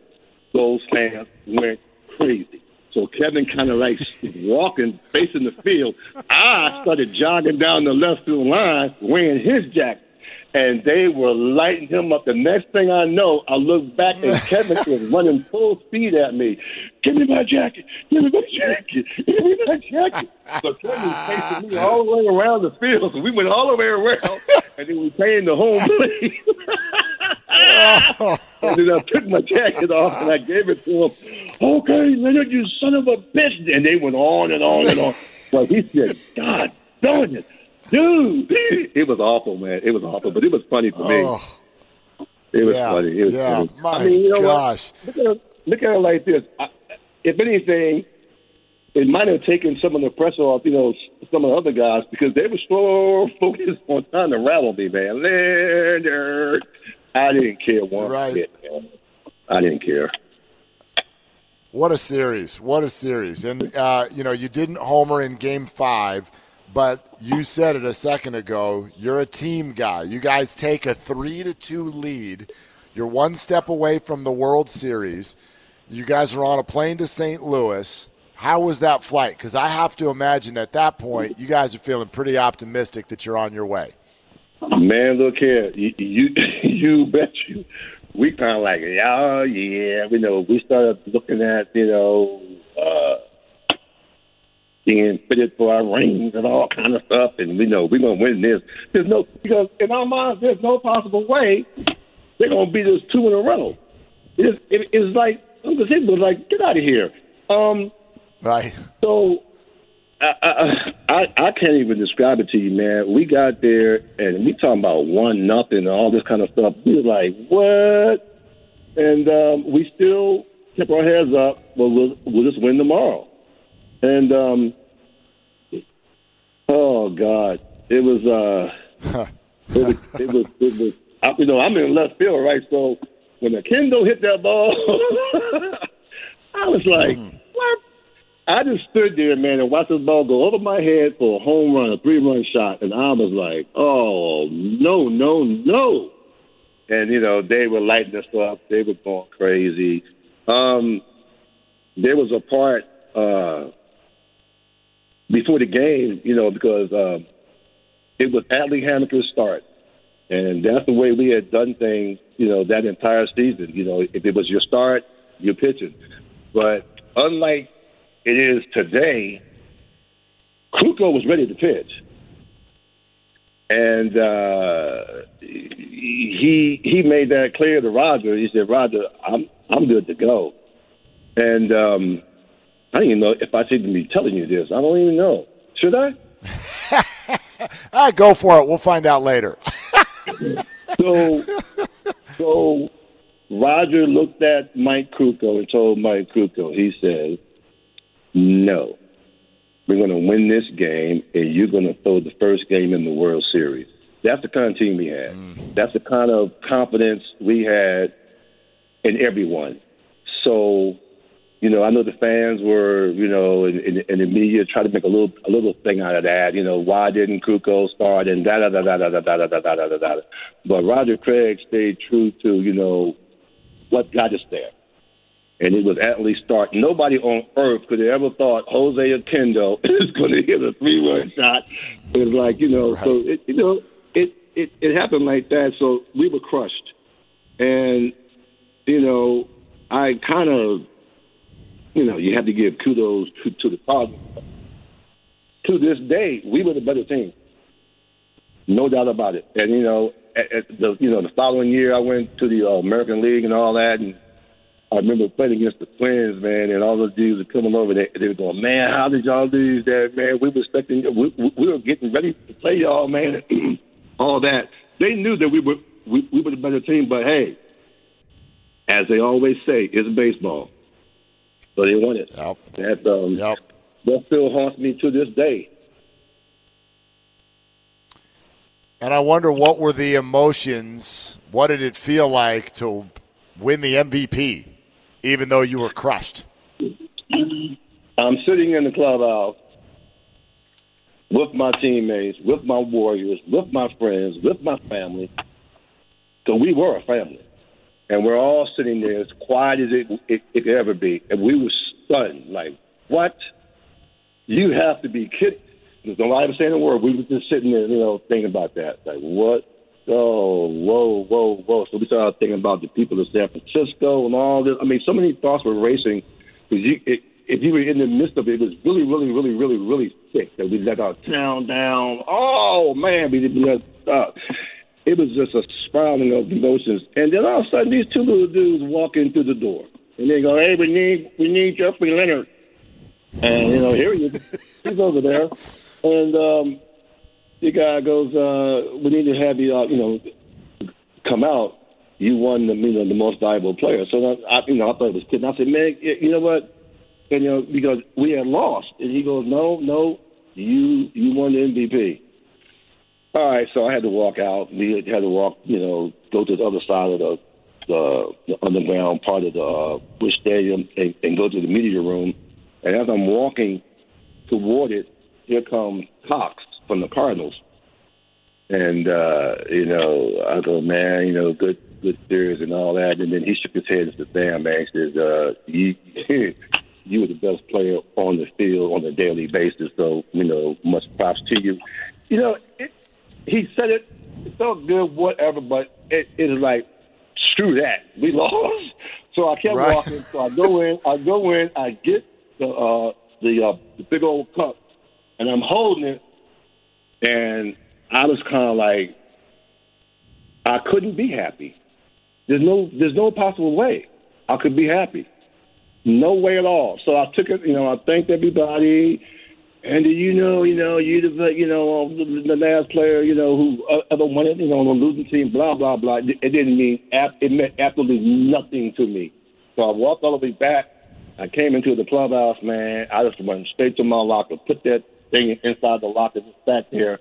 those fans went crazy. So Kevin kind of like walking, facing the field. I started jogging down the left field line, wearing his jacket and they were lighting him up. The next thing I know, I look back and Kevin was running full speed at me. Give me my jacket. Give me my jacket. Give me my jacket. So Kevin chasing me all the way around the field. So we went all the way around, and then we came the home plate. and then I took my jacket off and I gave it to him. Okay, Leonard, you son of a bitch. And they went on and on and on. But he said, God darn it dude, it was awful, man. It was awful, but it was funny for me. Oh, it was yeah, funny. It was yeah, funny. my I mean, you know gosh. What? Look, at, look at it like this. I, if anything, it might have taken some of the pressure off, you know, some of the other guys because they were so focused on trying to rattle me, man. Leonard, I didn't care one right. bit, man. I didn't care. What a series! What a series! And uh, you know, you didn't homer in Game Five but you said it a second ago. You're a team guy. You guys take a three to two lead. You're one step away from the World Series. You guys are on a plane to St. Louis. How was that flight? Because I have to imagine at that point you guys are feeling pretty optimistic that you're on your way. Man, look here, you you, you bet you. We kind of like, oh yeah, we know. We started looking at you know uh, being fitted for our rings and all kind of stuff, and we know we're gonna win this. There's no because in our minds, there's no possible way they're gonna beat us two in a row. It's, it, it's like Uncle Sid was like, get out of here. Um, Right. so I, I I I can't even describe it to you, man. We got there and we talking about one nothing and all this kind of stuff. We was like, what? And um, we still kept our heads up. Well, we'll we'll just win tomorrow. And um, oh God, it was uh, it was it was it was. I, you know, I'm in left field, right? So when Oquendo hit that ball, I was like, what? I just stood there, man, and watched this ball go over my head for a home run, a three run shot, and I was like, oh, no, no, no. And, you know, they were lighting us up. They were going crazy. Um, there was a part uh, before the game, you know, because um, it was Atlee Hammaker's start. And that's the way we had done things, you know, that entire season. You know, if it was your start, you're pitching. But unlike it is today, Krukow was ready to pitch. And uh, he he made that clear to Roger. He said, Roger, I'm I'm good to go. And um, I don't even know if I should even be telling you this. I don't even know. Should I? Ah, go for it. We'll find out later. So, so Roger looked at Mike Krukow and told Mike Krukow, he said, no, we're going to win this game and you're going to throw the first game in the World Series. That's the kind of team we had. That's the kind of confidence we had in everyone. So, you know, I know the fans were, you know, in, in, in the media try to make a little a little thing out of that. You know, why didn't Krukow start and da da da da da da da da da da da da. But Roger Craig stayed true to, you know, what got us there. And it was Atlee start. Nobody on earth could have ever thought Jose Oquendo is going to hit a three-run shot. It was like, you know, so it, you know, it, it it happened like that. So we were crushed, and you know, I kind of, you know, you have to give kudos to, to the Cardinals. To this day, we were the better team, no doubt about it. And you know, at, at the you know the following year, I went to the uh, American League and all that, and I remember playing against the Twins, man, and all those dudes were coming over. They, they were going, man, how did y'all lose that, man? We were expecting, we, we- we were getting ready to play y'all, man, all that. They knew that we were we, we were the better team, but hey, as they always say, it's baseball. So they won it. Yep. That um, Yep. that still haunts me to this day. And I wonder what were the emotions? What did it feel like to win the MVP, even though you were crushed? I'm sitting in the clubhouse with my teammates, with my warriors, with my friends, with my family. So we were a family. And we're all sitting there as quiet as it, it, it could ever be. And we were stunned. Like, what? You have to be kidding. There's nobody was saying a word. We were just sitting there, you know, thinking about that. Like, what? Oh, whoa, whoa, whoa. So we started thinking about the people of San Francisco and all this. I mean, so many thoughts were racing. Because you, if you were in the midst of it, it was really, really, really, really, really sick that we let our town down. Oh, man, we let uh, It was just a spiraling of emotions. And then all of a sudden, these two little dudes walk in through the door. And they go, hey, we need, we need Jeffrey Leonard. And, you know, here he is. He's over there. And um, the guy goes, uh, we need to have you, uh, you know, come out. You won the, you know, the most valuable player. So, I, you know, I thought it was kidding. I said, man, you know what? And, you know, because we had lost. And he goes, no, no, you, you won the MVP. All right, so I had to walk out. We had to walk, you know, go to the other side of the the, the underground part of the uh, Busch Stadium and, and go to the media room. And as I'm walking toward it, here comes Cox from the Cardinals. And uh, you know, I go, man, you know, good good series and all that. And then he shook his head and said, "Damn, man," he says, uh, "You you were the best player on the field on a daily basis. So, you know, much props to you. You know, it, he said it, it felt good, whatever, but it, it is like, screw that. We lost. So I kept Right. walking. So I go in, I go in, I get the uh, the, uh, the big old cup, and I'm holding it, and I was kind of like, I couldn't be happy. There's no, there's no possible way I could be happy. No way at all. So I took it. You know, I thanked everybody. And you know, you know, you the, you know, the, the last player, you know, who uh, ever won it, you know, on a losing team, blah blah blah. It didn't mean it meant absolutely nothing to me. So I walked all the way back. I came into the clubhouse, man. I just went straight to my locker, put that inside the locker, just sat there.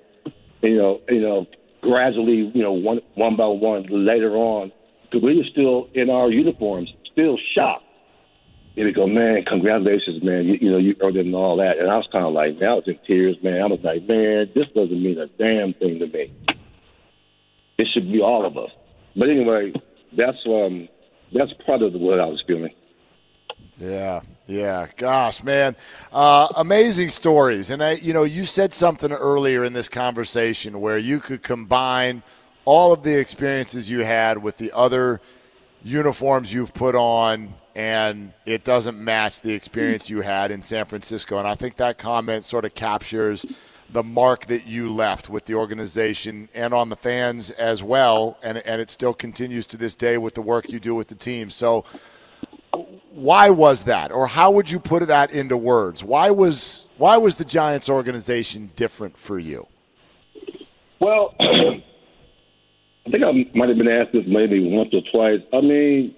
You know, you know, gradually, you know, one one by one. Later on, because we were still in our uniforms, still shocked. And we go, man, congratulations, man. You, you know, you earned it and all that. And I was kind of like, man, I was in tears, man. I was like, man, this doesn't mean a damn thing to me. It should be all of us. But anyway, that's um, that's part of what I was feeling. Yeah, yeah. Gosh, man, uh, amazing stories. And I, you know, you said something earlier in this conversation where you could combine all of the experiences you had with the other uniforms you've put on, and it doesn't match the experience you had in San Francisco. And I think that comment sort of captures the mark that you left with the organization and on the fans as well. And, and it still continues to this day with the work you do with the team. So, why was that or how would you put that into words why was why was the giants organization different for you Well, I think I might have been asked this maybe once or twice. I mean,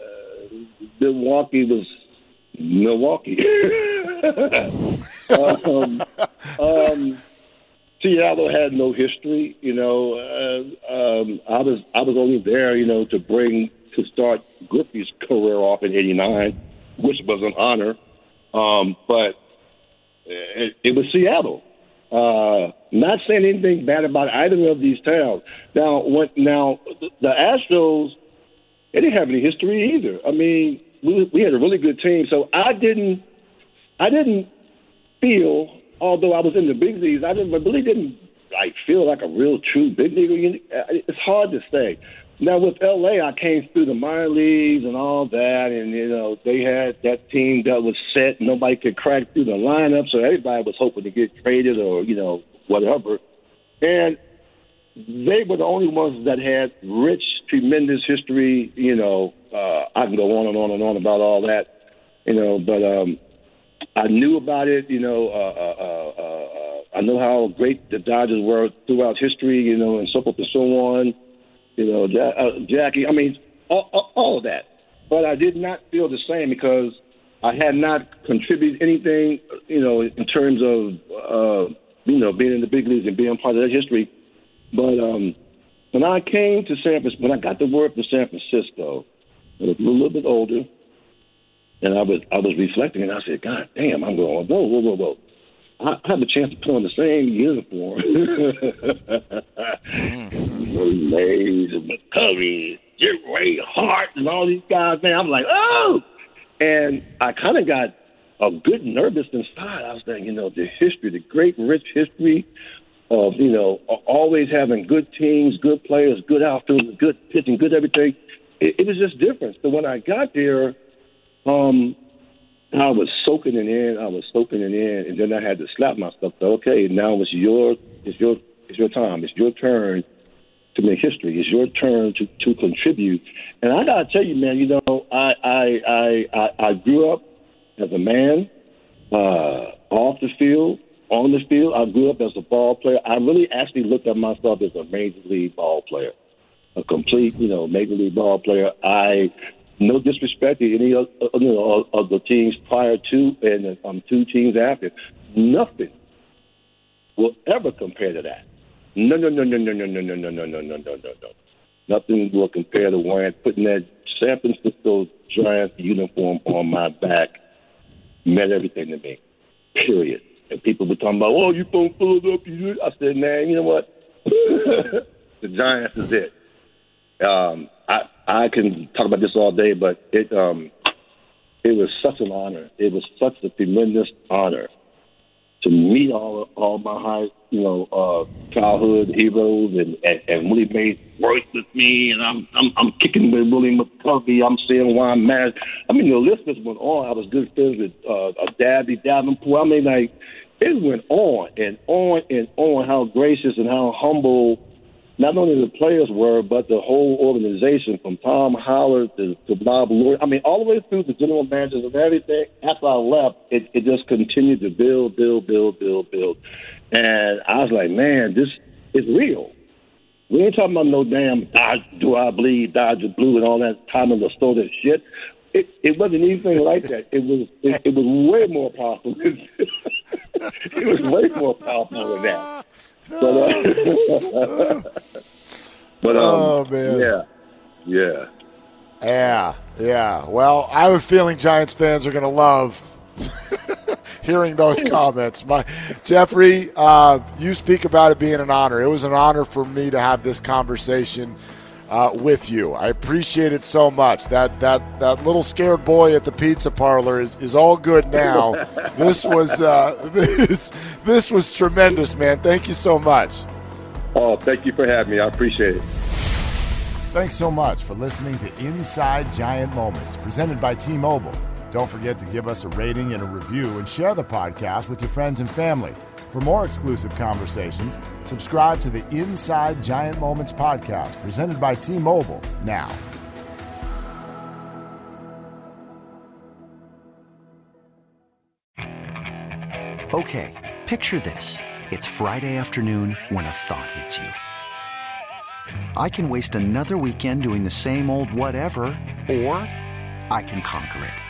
uh, Milwaukee was Milwaukee. um, um, Seattle had no history. You know, uh, um, I was I was only there, you know, to bring to start Griffey's career off in '89, which was an honor. Um, but it, it was Seattle. Uh, not saying anything bad about either of these towns. Now, when, now the Astros, they didn't have any history either. I mean, we, we had a really good team, so I didn't, I didn't feel, although I was in the big leagues, I didn't, I really didn't like feel like a real true big leaguer. It's hard to say. Now with LA, I came through the minor leagues and all that, and you know they had that team that was set. Nobody could crack through the lineup, so everybody was hoping to get traded or you know whatever. And they were the only ones that had rich, tremendous history. You know, uh, I can go on and on and on about all that. You know, but um, I knew about it. You know, uh, uh, uh, uh, I know how great the Dodgers were throughout history. You know, and so forth and so on. You know, ja- uh, Jackie. I mean, all, all, of that. But I did not feel the same because I had not contributed anything. You know, in terms of uh, you know being in the big leagues and being part of that history. But um, when I came to San Francisco, when I got the word from San Francisco, I was a little bit older, and I was I was reflecting, and I said, God damn, I'm going, whoa, whoa, whoa, whoa. I have a chance to put on the same uniform. Mays and McCovey, Jim Ray Hart, and all these guys, man. I'm like, oh! And I kind of got a good nervous inside. I was thinking, you know, the history, the great rich history of, you know, always having good teams, good players, good outfielders, good pitching, good everything. It, it was just different. So when I got there, um, I was soaking it in. I was soaking it in, and then I had to slap myself. So, okay, now it's your, it's your, it's your time. It's your turn to make history. It's your turn to, to contribute. And I gotta tell you, man, you know, I I I I, grew up as a man, uh, off the field, on the field. I grew up as a ball player. I really actually looked at myself as a major league ball player, a complete, you know, major league ball player. I no disrespect to any of, you know, of the teams prior to and um, two teams after. Nothing will ever compare to that. No, no, no, no, no, no, no, no, no, no, no, no, no, no, no. Nothing will compare to wearing putting that San Francisco Giants uniform on my back meant everything to me. Period. And people were talking about, oh, you from Philadelphia. I said, man, you know what? the Giants is it. Um, I I can talk about this all day, but it um, it was such an honor. It was such a tremendous honor to meet all all my high, you know, uh, childhood heroes, and, and and Willie Mays worked with me, and I'm I'm I'm kicking with Willie McCovey. I'm seeing why I'm mad. I mean, the list just went on. I was good friends with uh, Dabby Davenport. I mean, like it went on and on and on. How gracious and how humble not only the players were, but the whole organization, from Tom Howard to, to Bob Lloyd. I mean, all the way through the general managers and everything. After I left, it, it just continued to build, build, build, build, build. And I was like, man, this is real. We ain't talking about no damn Dodge, do I bleed, Dodger blue, and all that time in the store that shit. It, it wasn't anything like that. It was it, it was way more powerful. it was way more powerful than that. But, uh, but um, Oh, man. yeah, yeah. Yeah, yeah. Well, I have a feeling Giants fans are going to love hearing those comments. My Jeffrey, uh, you speak about it being an honor. It was an honor for me to have this conversation uh, with you. I appreciate it so much. That that that little scared boy at the pizza parlor is, is all good now. this was uh, this this was tremendous, man. Thank you so much. Oh, thank you for having me. I appreciate it. Thanks so much for listening to Inside Giant Moments, presented by T Mobile. Don't forget to give us a rating and a review and share the podcast with your friends and family. For more exclusive conversations, subscribe to the Inside Giant Moments podcast, presented by T Mobile now. Okay, picture this. It's Friday afternoon when a thought hits you. I can waste another weekend doing the same old whatever, or I can conquer it.